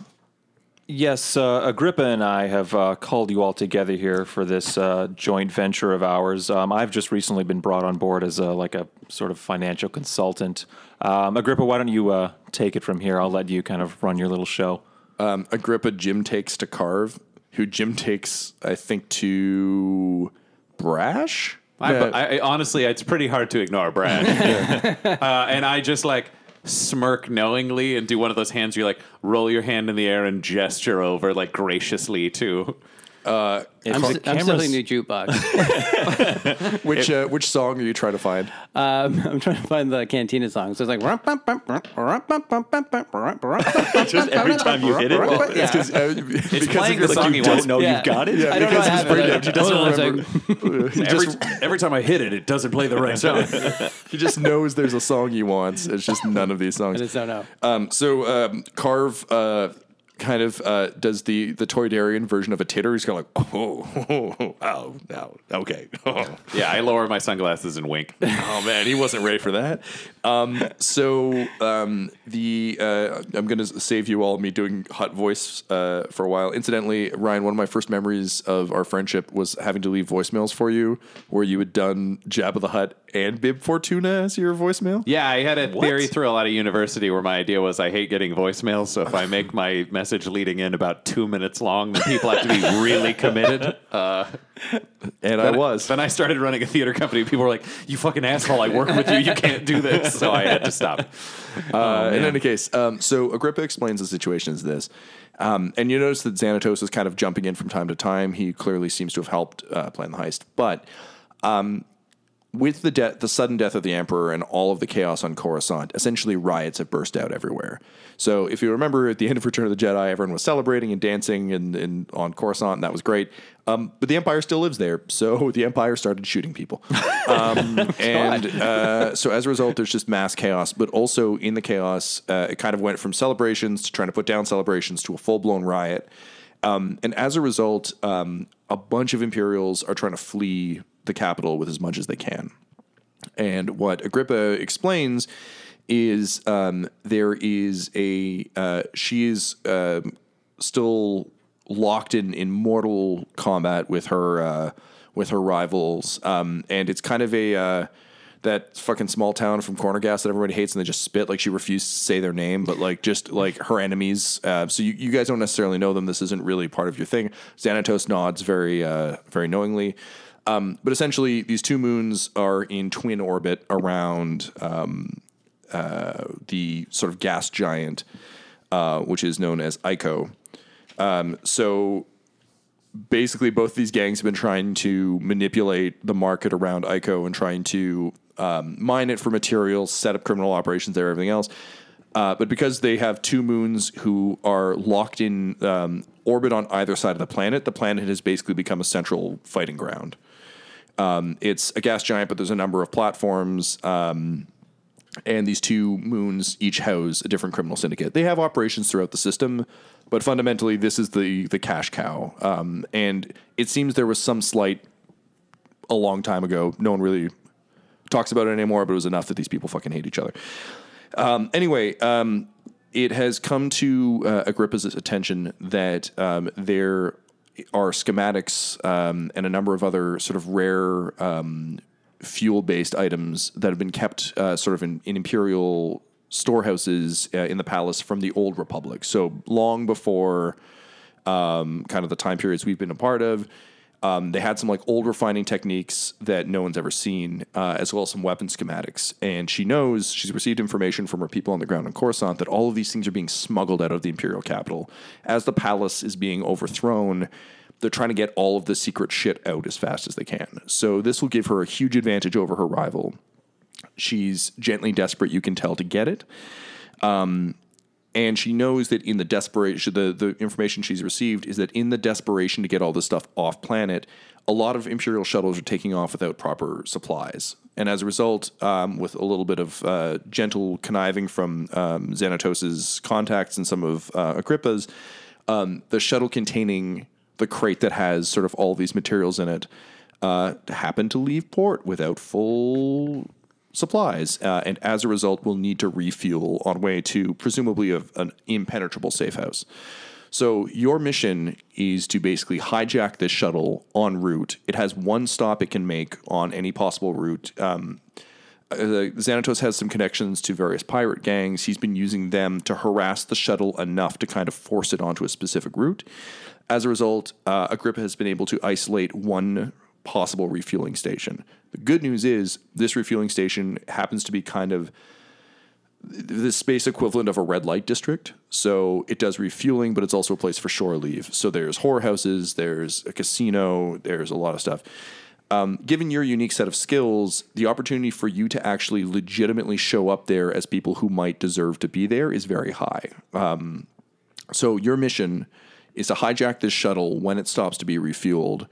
Yes, uh, Agrippa and I have uh, called you all together here for this uh, joint venture of ours. Um, I've just recently been brought on board as a, like a sort of financial consultant. Um, Agrippa, why don't you uh, take it from here? I'll let you kind of run your little show. um, Agrippa Jim takes to Carve, who Jim takes, I think, to Brash. I, I, I honestly, it's pretty hard to ignore Brad. uh, and I just like smirk knowingly and do one of those hands where you like roll your hand in the air and gesture over like graciously to. I'm, the st- I'm cameras- still in the jukebox. which uh, which song are you trying to find? um, I'm trying to find the Cantina song. So it's like. Just every time you hit it, Yeah. Because uh, It's playing the song he don't wants. know Yeah. you've got it. Yeah, I don't because I he's have it. brain dead. He doesn't Hold remember. second. Every, every time I hit it, it doesn't play the right song. He just knows there's a song he wants. It's just none of these I songs. just don't know. Um, so um, Carve uh, kind of uh, does the the Toydarian version of a titter. He's kind of like, oh, oh, oh, oh, oh, okay. Oh. yeah, I lower my sunglasses and wink. oh man, he wasn't ready for that. Um, so um, the uh, I'm gonna save you all me doing Hutt voice uh, for a while. Incidentally, Ryan, one of my first memories of our friendship was having to leave voicemails for you, where you had done Jabba the Hutt and Bib Fortuna as your voicemail. Yeah, I had a theory through a lot of university where my idea was I hate getting voicemails. So if I make my message leading in about two minutes long, then people have to be really committed. Uh, and I was. Then I started running a theater company. People were like, "You fucking asshole! I work with you. You can't do this." So I had to stop. Uh, in any case, um, so Agrippa explains the situation as this. Um, and you notice that Xanatos is kind of jumping in from time to time. He clearly seems to have helped uh, plan the heist. But um, with the de- the sudden death of the Emperor and all of the chaos on Coruscant, essentially riots have burst out everywhere. So if you remember at the end of Return of the Jedi, everyone was celebrating and dancing and, and on Coruscant, and that was great. Um, but the Empire still lives there, so the Empire started shooting people. Um, and uh, so as a result, there's just mass chaos. But also in the chaos, uh, it kind of went from celebrations to trying to put down celebrations to a full blown riot. Um, and as a result, um, a bunch of Imperials are trying to flee the capital with as much as they can. And what Agrippa explains is um, there is a uh, she is um still locked in in mortal combat with her uh, with her rivals, um, and it's kind of a uh, that fucking small town from Corner Gas that everybody hates and they just spit. Like she refused to say their name, but like just like her enemies. Uh, so you, you guys don't necessarily know them. This isn't really part of your thing. Xanatos nods very uh, very knowingly. Um, but essentially, these two moons are in twin orbit around um, uh, the sort of gas giant, uh, which is known as Ico. Um, so basically, both these gangs have been trying to manipulate the market around Ico and trying to um, mine it for materials, set up criminal operations there, everything else. Uh, but because they have two moons who are locked in um, orbit on either side of the planet, the planet has basically become a central fighting ground. Um, it's a gas giant, but there's a number of platforms. Um, and these two moons each house a different criminal syndicate. They have operations throughout the system, but fundamentally, this is the the cash cow. Um, and it seems there was some slight a long time ago. No one really talks about it anymore, but it was enough that these people fucking hate each other. Um, anyway, um, it has come to uh, Agrippa's attention that um, there are schematics um, and a number of other sort of rare um, fuel based items that have been kept uh, sort of in, in imperial storehouses uh, in the palace from the old republic. So long before um, kind of the time periods we've been a part of. Um, they had some like old refining techniques that no one's ever seen, uh, as well as some weapon schematics. And she knows she's received information from her people on the ground in Coruscant that all of these things are being smuggled out of the imperial capital. As the palace is being overthrown, they're trying to get all of the secret shit out as fast as they can. So this will give her a huge advantage over her rival. She's gently desperate, you can tell, to get it. Um, and she knows that in the desperation, the, the information she's received is that in the desperation to get all this stuff off planet, a lot of Imperial shuttles are taking off without proper supplies. And as a result, um, with a little bit of uh, gentle conniving from um, Xanatos's contacts and some of uh, Agrippa's, um, the shuttle containing the crate that has sort of all these materials in it uh, happened to leave port without full supplies, uh, and as a result, will need to refuel on way to presumably a, an impenetrable safe house. So your mission is to basically hijack this shuttle en route. It has one stop it can make on any possible route. Um, uh, Xanatos has some connections to various pirate gangs. He's been using them to harass the shuttle enough to kind of force it onto a specific route. As a result, uh, Agrippa has been able to isolate one possible refueling station. The good news is this refueling station happens to be kind of the space equivalent of a red light district. So it does refueling, but it's also a place for shore leave. So there's whorehouses, there's a casino, there's a lot of stuff. Um, given your unique set of skills, the opportunity for you to actually legitimately show up there as people who might deserve to be there is very high. Um, so your mission is to hijack this shuttle when it stops to be refueled.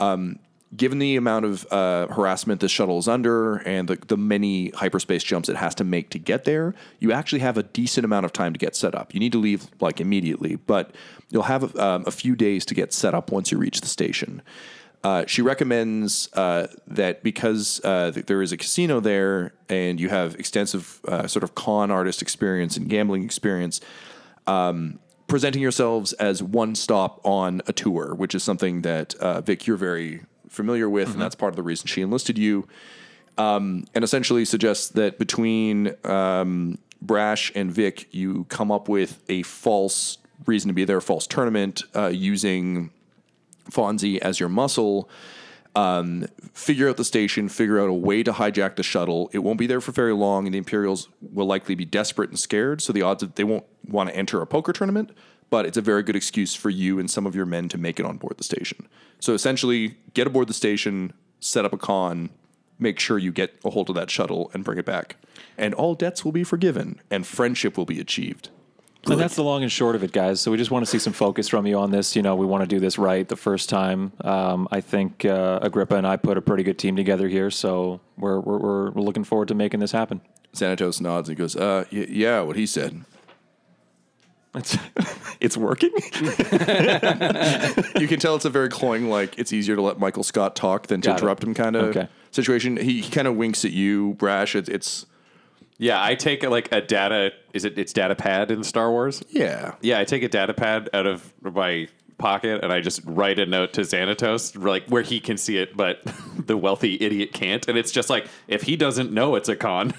Um, given the amount of uh, harassment this shuttle is under and the, the many hyperspace jumps it has to make to get there, you actually have a decent amount of time to get set up. You need to leave like immediately, but you'll have um, a few days to get set up once you reach the station. Uh, she recommends uh, that because uh, th- there is a casino there and you have extensive uh, sort of con artist experience and gambling experience, um, presenting yourselves as one stop on a tour, which is something that uh, Vic you're very familiar with, and that's part of the reason she enlisted you. Um, and essentially suggests that between um, Brash and Vic, you come up with a false reason to be there, a false tournament uh, using Fonzie as your muscle. Um, figure out the station, figure out a way to hijack the shuttle. It won't be there for very long, and the Imperials will likely be desperate and scared. So the odds that they won't want to enter a poker tournament, but it's a very good excuse for you and some of your men to make it on board the station. So essentially, get aboard the station, set up a con, make sure you get a hold of that shuttle and bring it back, and all debts will be forgiven, and friendship will be achieved. And that's the long and short of it, guys. So we just want to see some focus from you on this. You know, we want to do this right the first time. Um, I think uh, Agrippa and I put a pretty good team together here, so we're, we're we're we're looking forward to making this happen. Xanatos nods and goes, uh, y- yeah, what he said. It's it's working. you can tell it's a very cloying, like it's easier to let Michael Scott talk than to Got it. interrupt him kind of Okay. situation. He, he kind of winks at you, Brash. It's, it's Yeah, I take like a data. Is it? It's data pad in Star Wars. yeah. Yeah, I take a data pad out of my pocket and I just write a note to Xanatos, like where he can see it, but the wealthy idiot can't. And it's just like if he doesn't know it's a con,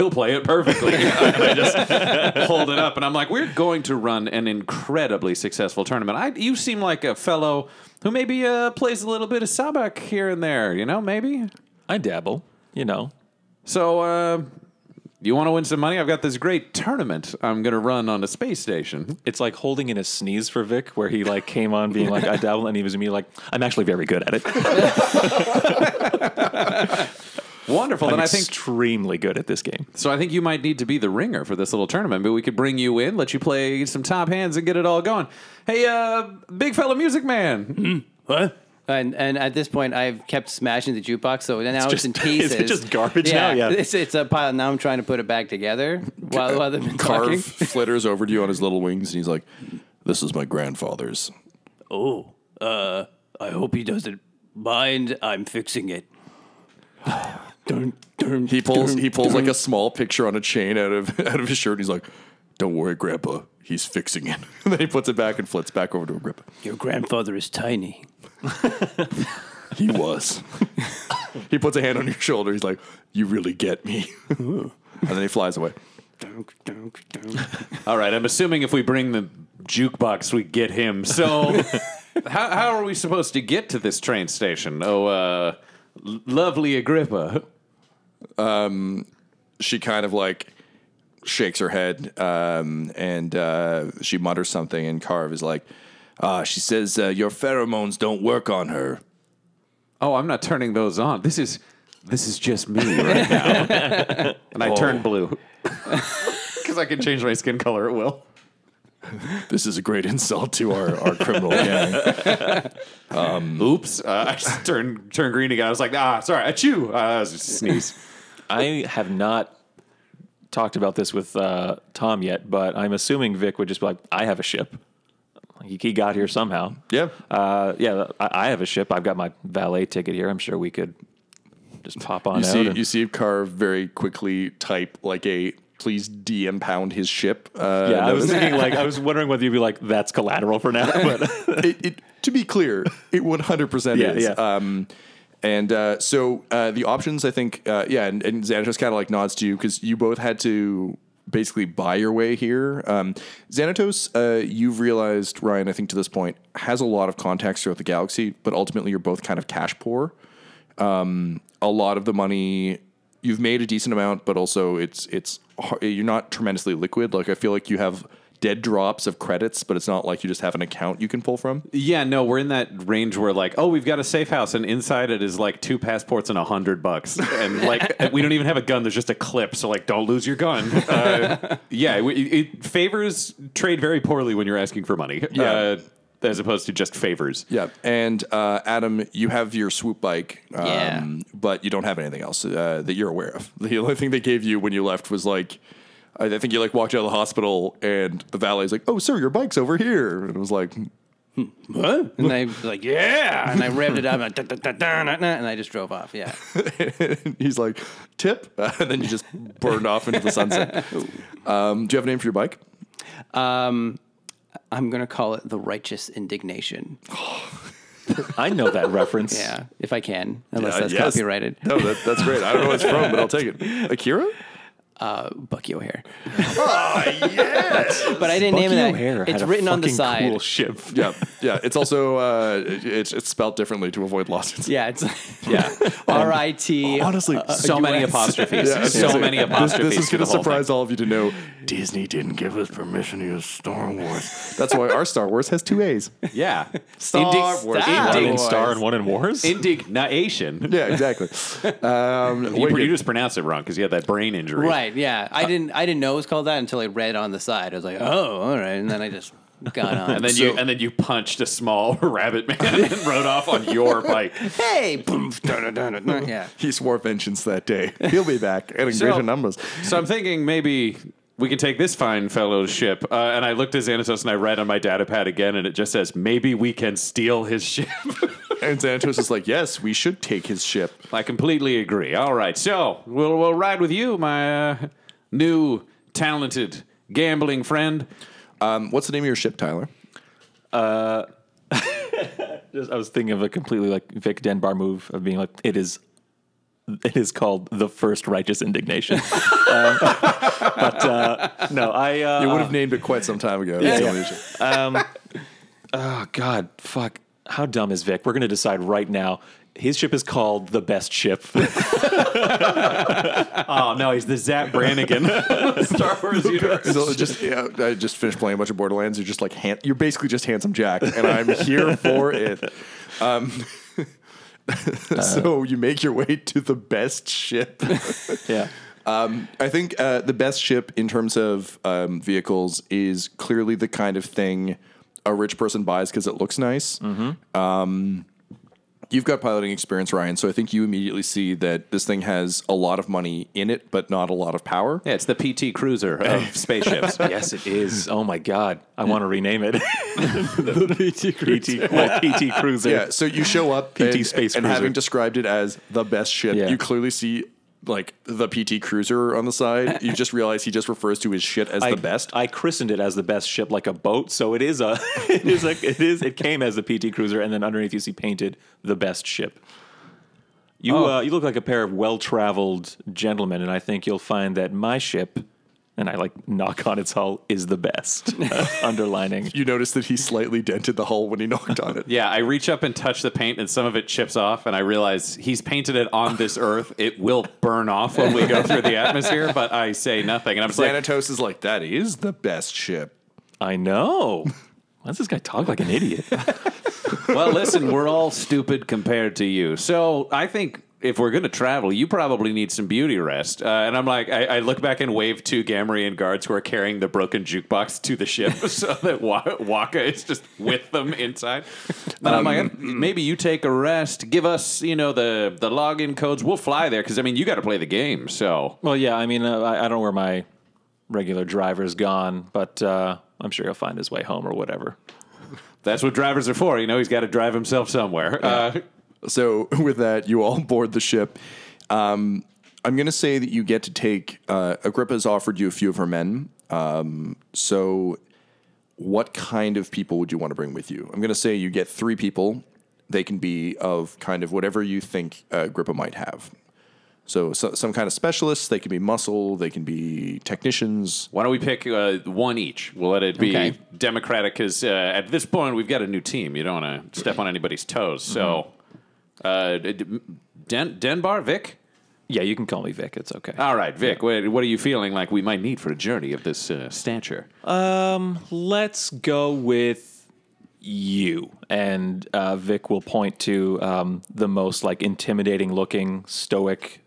he'll play it perfectly. and I just hold it up, and I'm like, we're going to run an incredibly successful tournament. I, you seem like a fellow who maybe uh, plays a little bit of sabacc here and there. You know, maybe. I dabble, you know. So, uh, you want to win some money? I've got this great tournament I'm going to run on a space station. It's like holding in a sneeze for Vic, where he like came on being like, I dabble, and he was me like, I'm actually very good at it. Wonderful. I'm then I think extremely good at this game. so. I think you might need to be the ringer for this little tournament, but we could bring you in, let you play some top hands, and get it all going. Hey, uh, big fella music man. What? And and at this point, I've kept smashing the jukebox, so now it's, just- in is pieces. it just garbage now? Yeah. it's, it's a pile. Now I'm trying to put it back together while, while they've been Carve talking. flitters over to you on his little wings, and he's like, "This is my grandfather's." Oh, uh, I hope he doesn't mind. I'm fixing it. dun, dun, He pulls dun, he pulls like a small picture on a chain out of out of his shirt. And he's like, "Don't worry, Grandpa. He's fixing it." And then he puts it back and flits back over to him, Grandpa. Your grandfather is tiny. He was. he puts a hand on your shoulder. He's like, "You really get me." and then he flies away. Dunk, dunk, dunk. All right, I'm assuming if we bring the jukebox, we get him. So, how, how are we supposed to get to this train station? Oh, uh, lovely Agrippa. She kind of like shakes her head um, and uh, she mutters something. And Carve is like, uh, "She says uh, your pheromones don't work on her." Oh, I'm not turning those on. This is this is just me right now. and I turn blue because I can change my skin color at will. This is a great insult to our, our criminal gang. Oops! Uh, I just turn turn green again. I was like, ah, sorry, I chew. Uh, I was just sneeze. I have not talked about this with uh, Tom yet, but I'm assuming Vic would just be like, I have a ship. He, he got here somehow. Yeah. Uh, yeah, I, I have a ship. I've got my valet ticket here. I'm sure we could just pop on You out. see, and- you see Carve very quickly type like a please de-impound his ship. Uh, yeah, I was thinking like I was wondering whether you'd be like that's collateral for now, but it, it, to be clear, it 100% is. yeah. Um, and uh, so uh, the options, I think, uh, yeah, and, and Xanatos kind of like nods to you because you both had to basically buy your way here. Um, Xanatos, uh, you've realized, Ryan, I think to this point, has a lot of contacts throughout the galaxy, but ultimately you're both kind of cash poor. Um, a lot of the money you've made a decent amount, but also it's it's you're not tremendously liquid. Like I feel like you have dead drops of credits, but it's not like you just have an account you can pull from. Yeah, no, we're in that range where like, oh, we've got a safe house, and inside it is like two passports and a hundred bucks, and like we don't even have a gun. There's just a clip, so like, don't lose your gun. Uh, yeah, it, it favors trade very poorly when you're asking for money, Yeah. uh, as opposed to just favors. Yeah, and uh, Adam, you have your swoop bike, um, Yeah. but you don't have anything else uh, that you're aware of. The only thing they gave you when you left was like, I I think you like walked out of the hospital, and the valet's like, "Oh, sir, your bike's over here," and it was like, What? And I was like, yeah. And I revved it up, and, I- da, da, da, da, da, da, and I just drove off. Yeah. he's like, "Tip," and then you just burned off into the sunset. Um, do you have a name for your bike? Um, I'm gonna call it the righteous indignation. I know that reference. Yeah, if I can, unless Uh, that's yes. copyrighted. No, that, that's great. I don't know what it's from, but I'll take it. Akira? Uh, Bucky O'Hare. Oh yes. But I didn't name Bucky it that. O'Hare It's had a written on the side. Cool ship. Yeah, yeah. It's also uh, it's it's spelled differently to avoid lawsuits. Yeah, it's Yeah, R I T. Honestly, so many apostrophes, Yeah, so many this- apostrophes. This, is going to surprise thing. all of you to know Disney didn't give us permission to use Star Wars. That's why our Star Wars has two A's. Yeah, Star Indig- Wars. Star One in Wars. Star and one in Wars. indignation. Yeah, exactly. Um, You, Wicked. you just pronounced it wrong because you had that brain injury. Right. Yeah. I didn't. I didn't know it was called that until I read on the side. I was like, oh, all right. And then I just got on. And then you and then you punched a small rabbit man and rode off on your bike. hey, boom, da, da, da, da, da. yeah. he swore vengeance that day. He'll be back and in So- greater numbers. So I'm thinking maybe we can take this fine fellow's ship. Uh, and I looked at Xanatos and I read on my data pad again, and it just says maybe we can steal his ship. And Xanatos is like, yes, we should take his ship. I completely agree. All right, so we'll we'll ride with you, my uh, new talented gambling friend. Um, what's the name of your ship, Tyler? Just, I was thinking of a completely like Vic Denbar move of being like, it is, it is called the first righteous indignation. um, but uh, no, I uh, You would have named it quite some time ago. Yeah, That's the only. Oh God, fuck! How dumb is Vic? We're going to decide right now. His ship is called the best ship. Oh no, he's the Zapp Brannigan Star Wars universe. So just yeah, I just finished playing a bunch of Borderlands. You're just like han- you're basically just handsome Jack, and I'm here for it. Um, so you make your way to the best ship. yeah. I think uh, the best ship in terms of um, vehicles is clearly the kind of thing a rich person buys because it looks nice. Um, you've got piloting experience, Ryan, so I think you immediately see that this thing has a lot of money in it, but not a lot lot of power. Yeah, it's the PT Cruiser of spaceships. Yes, it is. Oh my God, I want to rename it. the PT Cruiser. PT, well, PT Cruiser. Yeah, so you show up PT and, Space and Cruiser. having described it as the best ship, Yeah. you clearly see like the PT Cruiser on the side. You just realize he just refers to his shit as I, the best. I christened it as the best ship, like a boat. So it is a, it is like it is. It came as the PT Cruiser, and then underneath you see painted the best ship. You Oh. uh, you look like a pair of well traveled gentlemen, and I think you'll find that my ship, and I like knock on its hull, is the best. Uh, underlining. you notice that he slightly dented the hull when he knocked on it. Yeah, I reach up and touch the paint, and some of it chips off, and I realize he's painted it on this Earth. It will burn off when we go through the atmosphere, but I say nothing, and I'm just like, Xanatos is like, that is the best ship. I know. Why does this guy talk like an idiot? well, listen, we're all stupid compared to you. So I think if we're going to travel, you probably need some beauty rest. Uh, and I'm like, I, I look back and wave to Gamorrean guards who are carrying the broken jukebox to the ship so that Wa- Waka is just with them inside. And I'm like, maybe you take a rest, give us, you know, the, the login codes. We'll fly there because, I mean, you got to play the game. So well, yeah. I mean, uh, I, I don't know where my regular driver's gone, but uh, I'm sure he'll find his way home or whatever. that's what drivers are for. You know, he's got to drive himself somewhere. Uh, So with that, you all board the ship. Um, I'm going to say that you get to take. Uh, Agrippa's offered you a few of her men. Um, so, what kind of people would you want to bring with you? I'm going to say you get three people. They can be of kind of whatever you think uh, Agrippa might have. So, so, some kind of specialists. They can be muscle. They can be technicians. Why don't we pick uh, one each? We'll let it be Okay. democratic because uh, at this point we've got a new team. You don't want to step on anybody's toes. So, uh, Den- Denbar, Vic. Yeah, you can call me Vic. It's okay. All right, Vic. What, what are you feeling like we might need for a journey of this uh, stature? Let's go with you. And uh, Vic will point to um, the most like intimidating looking, stoic,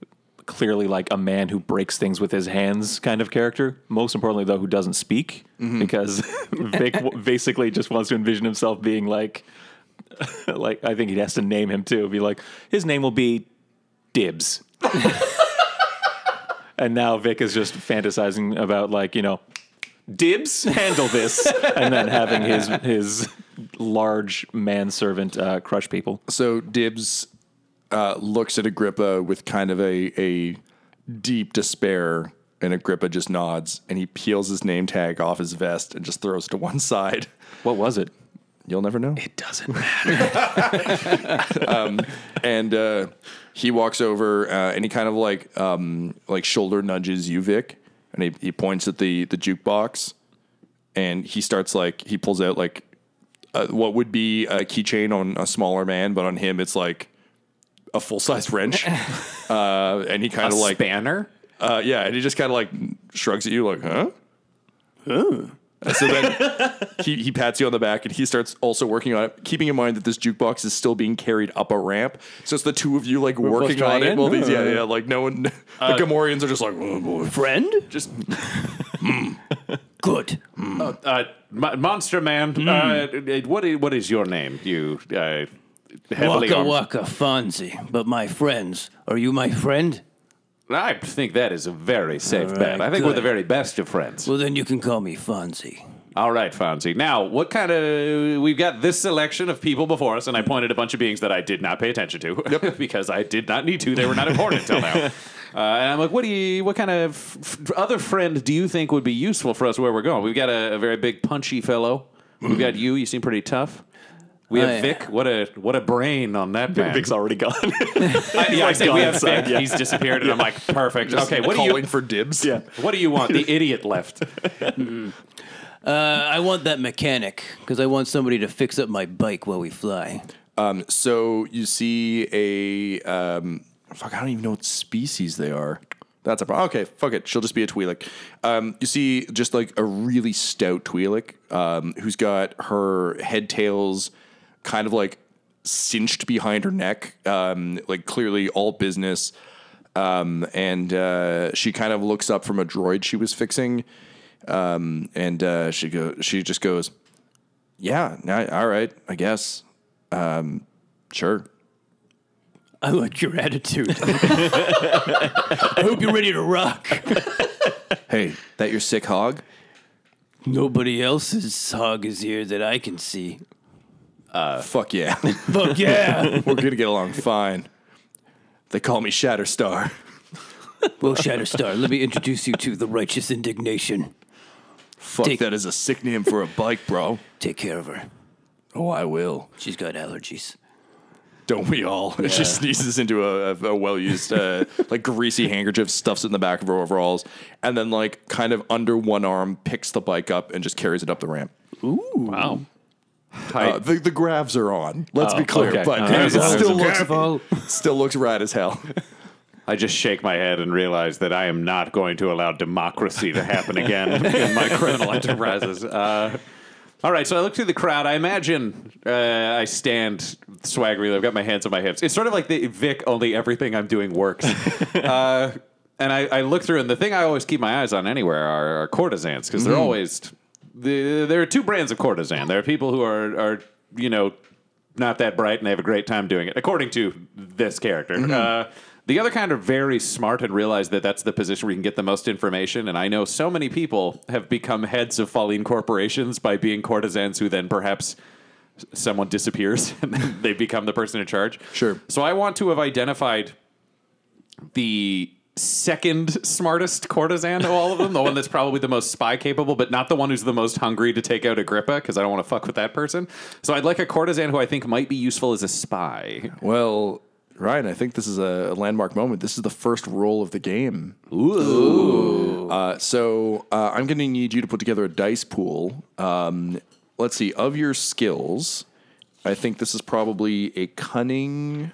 clearly like a man who breaks things with his hands kind of character. Most importantly, though, who doesn't speak because Vic w- basically just wants to envision himself being like, like I think he has to name him too. Be like, his name will be Dibs. and now Vic is just fantasizing about like you know dibs handle this and then having his his large manservant uh, crush people So Dibs uh, looks at Agrippa with kind of a a deep despair, and Agrippa just nods, and he peels his name tag off his vest and just throws it to one side. what was it You'll never know. it doesn't matter And uh, he walks over uh, and he kind of like um, like shoulder nudges you, Vic, and he, he points at the the jukebox, and he starts like he pulls out like uh, what would be a keychain on a smaller man, but on him it's like a full size wrench, uh, and he kind A of like spanner. Uh, yeah, and he just kind of like shrugs at you, like, huh? Huh. So then he, he pats you on the back and he starts also working on it, keeping in mind that this jukebox is still being carried up a ramp. So it's the two of you like working on it. it? Well, these, yeah, yeah, like no one, the Gamorreans are just like, oh boy. Friend? Just Good. Uh, Mo- Monster Man. Uh, what is, what is your name? You uh, heavily Waka armed- waka Fonzie. But my friends, are you my friend? I think that is a very safe All bet. I think we're the very best of friends. Well, then you can call me Fonzie. All right, Fonzie. Now, what kind of. We've got this selection of people before us, and I pointed a bunch of beings that I did not pay attention to because I did not need to. They were not important until now. Uh, and I'm like, what do you, what kind of f- other friend do you think would be useful for us where we're going? We've got a, a very big, punchy fellow We've got you. You seem pretty tough. We have Oh, yeah. Vic. What a what a brain on that man. Vic's already gone. I, yeah, I say gone we have inside, Vic. yeah. He's disappeared, and I'm like, perfect. okay, what do calling you for dibs? yeah. what do you want? The idiot left. Uh, I want that mechanic because I want somebody to fix up my bike while we fly. Um, so you see a um, fuck. I don't even know what species they are. That's a problem. Okay, fuck it. She'll just be a Twi'lek. Um, you see just like a really stout Twi'lek um, who's got her head tails kind of like cinched behind her neck, um, like clearly all business. Um, and uh, she kind of looks up from a droid she was fixing, um, and uh, she go. She just goes, "Yeah, nah, all right, I guess." Um, sure. I like your attitude. I hope you're ready to rock. Hey, that your sick hog? Nobody else's hog is here that I can see. Fuck yeah. Fuck yeah. We're gonna get along fine. They call me Shatterstar. well, Shatterstar, let me introduce you to the righteous indignation. Fuck, Take- that is a sick name for a bike, bro. Take care of her. Oh, I will. She's got allergies. Don't we all? And she sneezes into a, a, a well-used, uh, like greasy handkerchief, stuffs it in the back of her overalls, and then like kind of under one arm picks the bike up and just carries it up the ramp. Ooh. Wow. Uh, the the gravs are on. Let's be clear, okay. but Uh, it still looks still looks rad as hell. I just shake my head and realize that I am not going to allow democracy to happen again in my criminal enterprises. Uh, all right, so I look through the crowd. I imagine uh, I stand swaggeringly. I've got my hands on my hips. It's sort of like the Vic, only everything I'm doing works. uh, and I, I look through, and the thing I always keep my eyes on anywhere are, are courtesans because they're always. The, there are two brands of courtesan. There are people who are, are you know, not that bright and they have a great time doing it, according to this character. Uh, the other kind are very smart and realize that that's the position where you can get the most information. And I know so many people have become heads of Falleen corporations by being courtesans who then perhaps someone disappears and they become the person in charge. Sure. So I want to have identified the second smartest courtesan of all of them, the one that's probably the most spy capable, but not the one who's the most hungry to take out Agrippa, because I don't want to fuck with that person. So I'd like a courtesan who I think might be useful as a spy. Well, Ryan, I think this is a landmark moment. This is the first roll of the game. Ooh. Uh, so uh, I'm going to need you to put together a dice pool. Um, let's see. Of your skills, I think this is probably a cunning,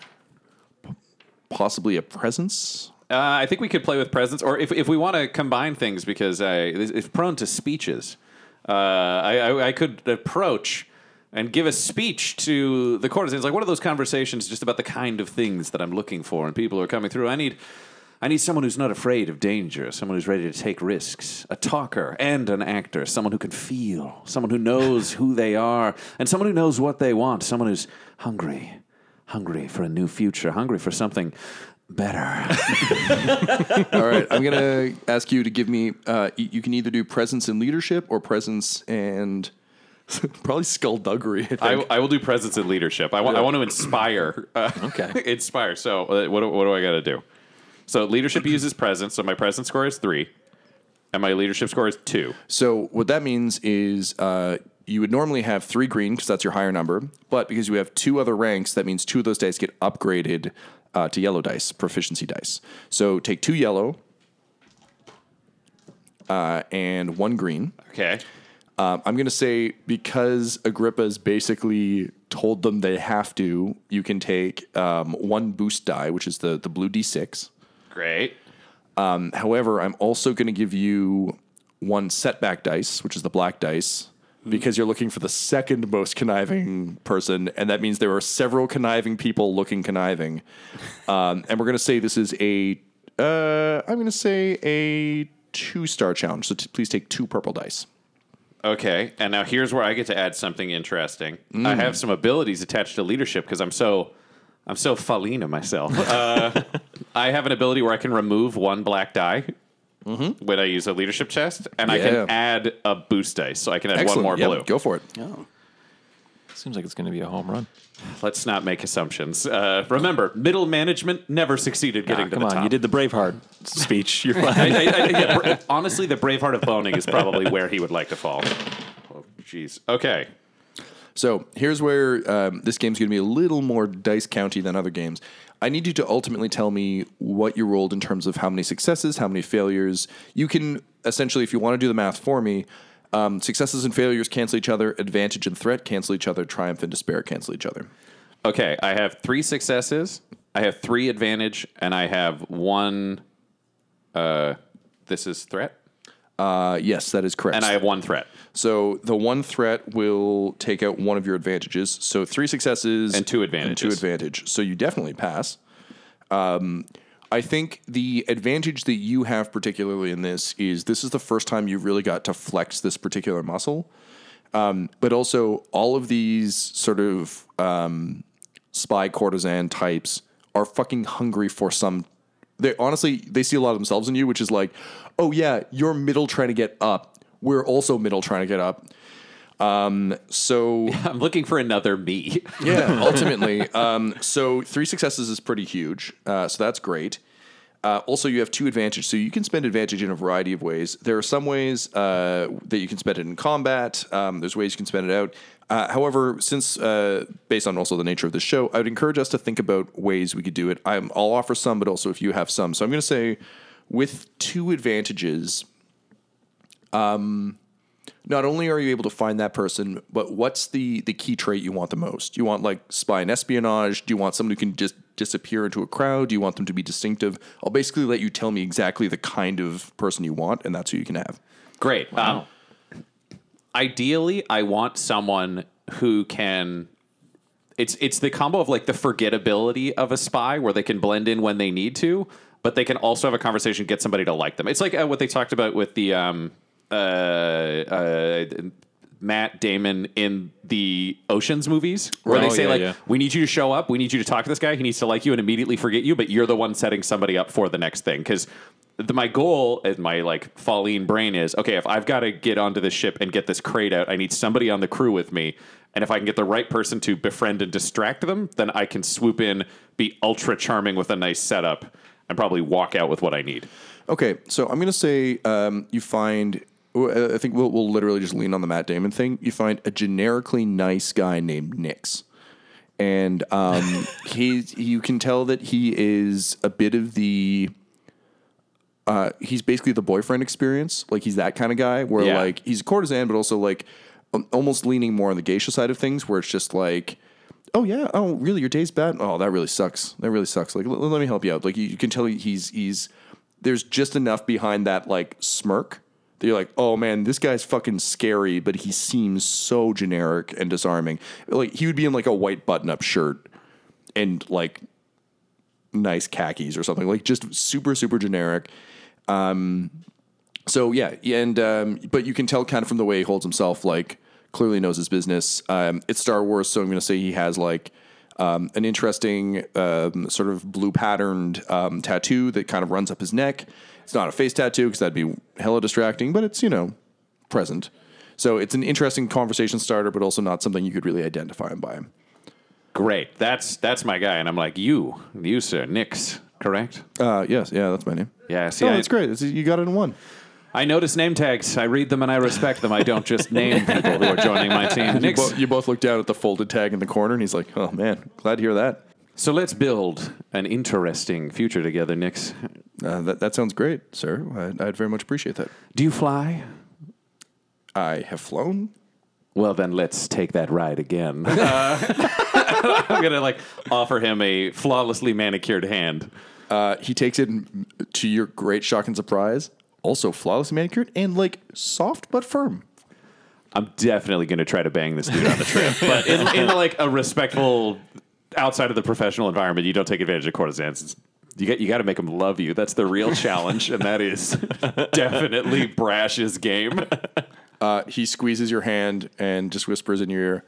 possibly a presence. Uh, I think we could play with presence, or if, if we want to combine things, because I, it's prone to speeches, uh, I, I, I could approach and give a speech to the courtesans. Like one of those conversations just about the kind of things that I'm looking for and people are coming through. I need. I need someone who's not afraid of danger, someone who's ready to take risks, a talker and an actor, someone who can feel, someone who knows who they are, and someone who knows what they want, someone who's hungry, hungry for a new future, hungry for something better. All right. I'm going to ask you to give me, uh, y- you can either do presence and leadership or presence and probably skullduggery. I think. I, I will do presence and leadership. I want, I want to inspire. Uh, Okay. inspire. So, uh, what, do- what do I got to do? So, leadership uses presence. So, my presence score is three, and my leadership score is two. So what that means is uh, you would normally have three green because that's your higher number, but because you have two other ranks, that means two of those dice get upgraded uh, to yellow dice, proficiency dice. So take two yellow uh, and one green. Okay. Um, I'm going to say because Agrippa's basically told them they have to, you can take um, one boost die, which is the the blue d6. Great. However, I'm also going to give you one setback dice, which is the black dice, because you're looking for the second most conniving person, and that means there are several conniving people looking conniving. Um, and we're going to say this is a, uh, I'm going to say a two star challenge. So t- please take two purple dice. Okay. And now here's where I get to add something interesting. I have some abilities attached to leadership because I'm so. I'm so Falina myself. Uh, I have an ability where I can remove one black die when I use a leadership chest, and I Yeah. can add a boost dice, so I can add Excellent. one more Yep, blue. Go for it. Seems like it's going to be a home run. Let's not make assumptions. Uh, remember, middle management never succeeded getting Ah, to come the on, top. you did the Braveheart speech. You're I, fine. I, I, yeah, Bra- honestly, the Braveheart of boning is probably where he would like to fall. Oh, jeez. Okay. So here's where um, this game's going to be a little more dice county than other games. I need you to ultimately tell me what you rolled in terms of how many successes, how many failures. You can essentially, if you want to do the math for me, um, successes and failures cancel each other, advantage and threat cancel each other, triumph and despair cancel each other. Okay. I have three successes. I have three advantage, and I have one. Uh, this is threat, Uh, yes, that is correct. and I have one threat so the one threat will take out one of your advantages. So three successes And two And two advantage. So you definitely pass. Um, I think the advantage that you have particularly in this is this is the first time you really got to flex this particular muscle. Um, but also all of these sort of um, spy courtesan types are fucking hungry for some they honestly they see a lot of themselves in you, which is like, oh yeah, you're middle trying to get up. We're also middle trying to get up. Um, so I'm looking for another me. yeah, ultimately, um, so three successes is pretty huge. Uh, so that's great. Uh, also, you have two advantage, so you can spend advantage in a variety of ways. There are some ways uh, that you can spend it in combat. Um, there's ways you can spend it out. Uh, however, since uh, based on also the nature of the show, I would encourage us to think about ways we could do it. I'm, I'll offer some, but also if you have some. So I'm going to say, with two advantages, Um, not only are you able to find that person, but what's the the key trait you want the most? You want like spy and espionage? Do you want someone who can just disappear into a crowd? Do you want them to be distinctive? I'll basically let you tell me exactly the kind of person you want, and that's who you can have. Great. Um, ideally, I want someone who can. It's it's the combo of like the forgettability of a spy, where they can blend in when they need to, but they can also have a conversation, get somebody to like them. It's like uh, what they talked about with the um, uh, uh, Matt Damon in the Ocean's movies, where Right. they Oh, say yeah, like, yeah. "We need you to show up. We need you to talk to this guy. He needs to like you and immediately forget you, but you're the one setting somebody up for the next thing." Because the, my goal and my like Falleen brain is okay. If I've got to get onto this ship and get this crate out, I need somebody on the crew with me. And if I can get the right person to befriend and distract them, then I can swoop in, be ultra charming with a nice setup, and probably walk out with what I need. Okay, so I'm gonna say um, you find. I think we'll, we'll literally just lean on the Matt Damon thing. You find a generically nice guy named Nix, and um, he you can tell that he is a bit of the. Uh, he's basically the boyfriend experience. Like he's that kind of guy where Yeah. like he's a courtesan, but also like um, almost leaning more on the geisha side of things, where it's just like, oh yeah, oh really, your day's bad. Oh, that really sucks. That really sucks. Like l- let me help you out. Like you, you can tell he's he's there's just enough behind that like smirk that you're like, oh man, this guy's fucking scary, but he seems so generic and disarming. Like he would be in like a white button up shirt and like nice khakis or something like just super super generic um so yeah and um but you can tell kind of from the way he holds himself like clearly knows his business um it's star wars so i'm going to say he has like um, an interesting um, sort of blue patterned um, tattoo that kind of runs up his neck. It's not a face tattoo because that'd be hella distracting, but it's you know present. So it's an interesting conversation starter, but also not something you could really identify him by. Great. That's that's my guy, and I'm like you, you sir, Nix, correct? Uh, yes, yeah, that's my name. Yeah. See, Oh, I, that's great. It's, you got it in one. I notice name tags. I read them and I respect them. I don't just name people who are joining my team. You, bo- you both look down at the folded tag in the corner, and he's like, "Oh man, glad to hear that. So let's build an interesting future together, Nix. Uh, that that sounds great, sir. I'd, I'd very much appreciate that. Do you fly? I have flown. Well, then let's take that ride again. I'm gonna like offer him a flawlessly manicured hand. Uh, he takes it and, to your great shock and surprise. Also flawlessly manicured and like soft but firm. I'm definitely gonna try to bang this dude on the trip, but in, in like a respectful, outside of the professional environment, you don't take advantage of courtesans. You got you got to make them love you. That's the real challenge, and that is definitely Brash's game. Uh, he squeezes your hand and just whispers in your ear,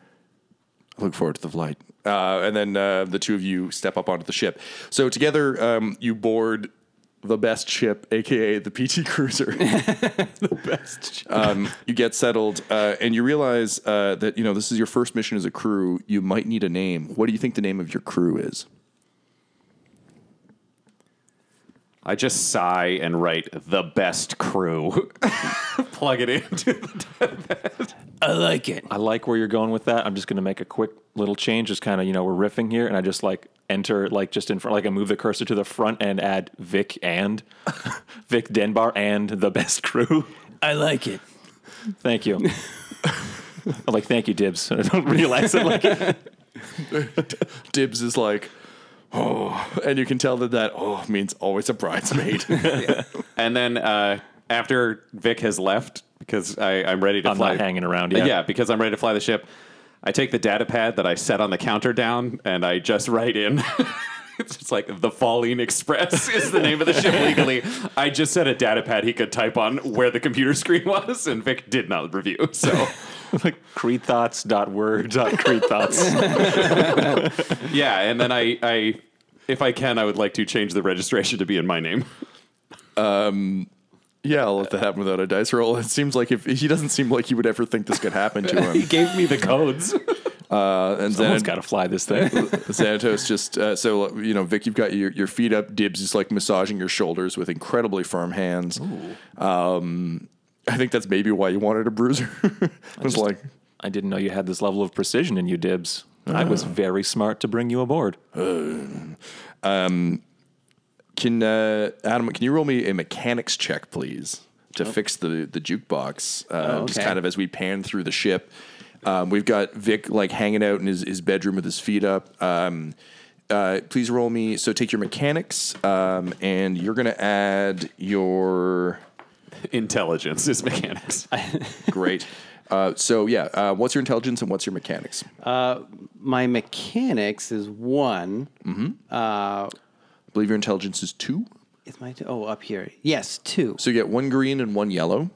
I look forward to the flight. Uh, and then uh, the two of you step up onto the ship. So together, um, you board the best ship, aka the PT Cruiser. the best. Ship. Um, you get settled, uh, and you realize uh, that you know this is your first mission as a crew. You might need a name. What do you think the name of your crew is? I just sigh and write the best crew. Plug it into the I like it. I like where you're going with that. I'm just going to make a quick little change. Just kind of, you know, we're riffing here, and I just like enter, like just in front, like I move the cursor to the front and add Vic and Vic Denbar and the best crew. I like it. Thank you. I'm like, thank you, Dibs. I don't realize it. Like, Dibs is like, oh, and you can tell that that oh means always a bridesmaid. And then uh, after Vic has left, because I, I'm ready to I'm fly. not hanging around yet. Yeah, because I'm ready to fly the ship. I take the data pad that I set on the counter down and I just write in. it's just like the Falleen Express is the name of the ship legally. I just set a data pad he could type on where the computer screen was, and Vic did not review. So like creedthoughts.word.creedthoughts. yeah, and then I, I, if I can, I would like to change the registration to be in my name. Um, yeah, I'll let that happen without a dice roll. It seems like if he doesn't seem like he would ever think this could happen to him. He gave me the codes. Uh, and Someone's Xan- got to fly this thing. Xanatos just uh, so you know, Vic, you've got your, your feet up. Dibs is like massaging your shoulders with incredibly firm hands. Um, I think that's maybe why you wanted a bruiser. it was like, I didn't know you had this level of precision in you, Dibs. I was very smart to bring you aboard. Um, can uh, Adam? Can you roll me a mechanics check, please, to fix the the jukebox? Uh, Just kind of as we pan through the ship. Um, we've got Vic like hanging out in his, his bedroom with his feet up. Um, uh, please roll me. So take your mechanics, um, and you're gonna add your Intelligence is mechanics. great. Uh, so yeah, uh, what's your intelligence and what's your mechanics? My mechanics is one. I believe your intelligence is two. Is my oh up here? Yes, two. So you get one green and one yellow. One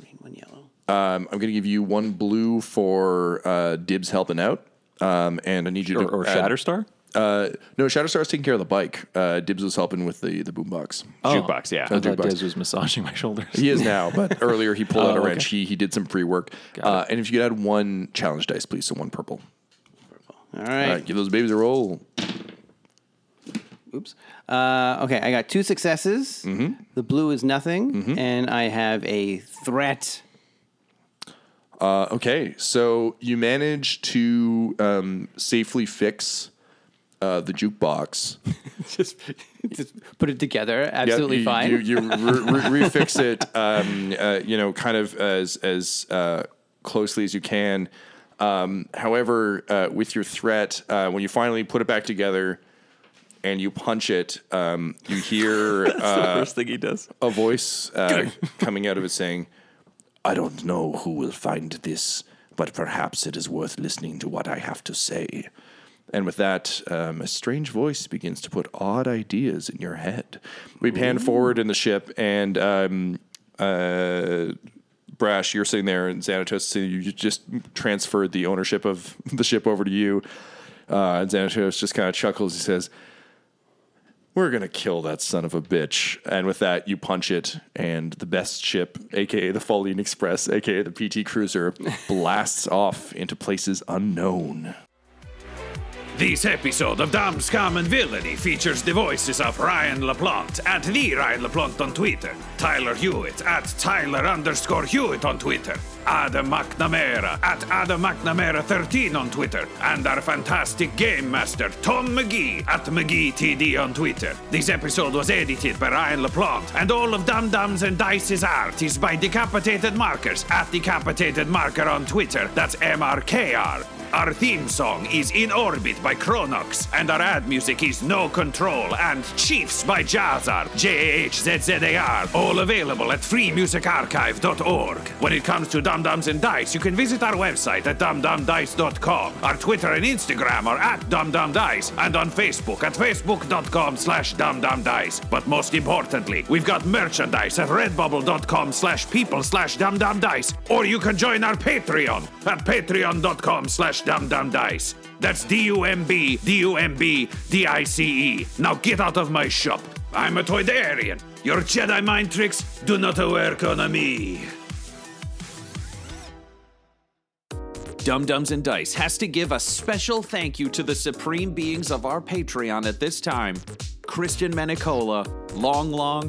Green, one yellow. Um, I'm going to give you one blue for uh, Dibs helping out, um, and I need you to Or, or add- Shatterstar? Uh, no, Shatterstar's taking care of the bike. Uh, Dibs was helping with the the boombox. Jukebox, yeah. I thought jukebox. Dibs was massaging my shoulders. He is now, but earlier he pulled out a Oh, wrench. He he did some free work. Uh, and if you could add one challenge dice, please, so one purple. All All right. right, give those babies a roll. Oops. Uh, okay, I got two successes. The blue is nothing, and I have a threat. Uh, okay, so you manage to um, safely fix uh, the jukebox. just, just put it together. Absolutely you, fine. You, you re- re- refix it, um, uh, you know, kind of as as uh, closely as you can. Um, however, uh, with your threat, uh, when you finally put it back together and you punch it, um, you hear uh, First thing he does. a voice uh, coming out of it saying, "I don't know who will find this, but perhaps it is worth listening to what I have to say." And with that, um, a strange voice begins to put odd ideas in your head. We pan forward in the ship, and um, uh, Brash, you're sitting there, and Xanatos, so you just transferred the ownership of the ship over to you. Uh, and Xanatos just kind of chuckles. He says, we're gonna kill that son of a bitch. And with that, you punch it, and the best ship, aka the Falleen Express, aka the PT Cruiser, blasts off into places unknown. This episode of Dumb Scum and Villainy features the voices of Ryan LaPlante at the Ryan LaPlante on Twitter, Tyler Hewitt at Tyler underscore Hewitt on Twitter, Adam McNamara at Adam McNamara13 on Twitter, and our fantastic game master Tom McGee at McGeeTD on Twitter. This episode was edited by Ryan LaPlante, and all of Dumb Dumbs and Dice's art is by Decapitated Markers at Decapitated Marker on Twitter. That's MRKR. Our theme song is In Orbit by Chronox, and our ad music is No Control and Chiefs by Jahzzar, J-A-H-Z-Z-A-R, all available at freemusicarchive.org. When it comes to Dumb Dumbs and Dice, you can visit our website at dumbdumbdice.com. Our Twitter and Instagram are at dumbdumbdice, and on Facebook at facebook.com slash dumbdumbdice. But most importantly, we've got merchandise at redbubble.com slash people slash dumbdumbdice, or you can join our Patreon at patreon.com slash dumbdumbdice. That's D-U-M-B, D-U-M-B, D-I-C-E. Now get out of my shop. I'm a Toydarian. Your Jedi mind tricks do not work on me. Dumb Dumbs and Dice has to give a special thank you to the supreme beings of our Patreon at this time Christian Menicola, Long Long,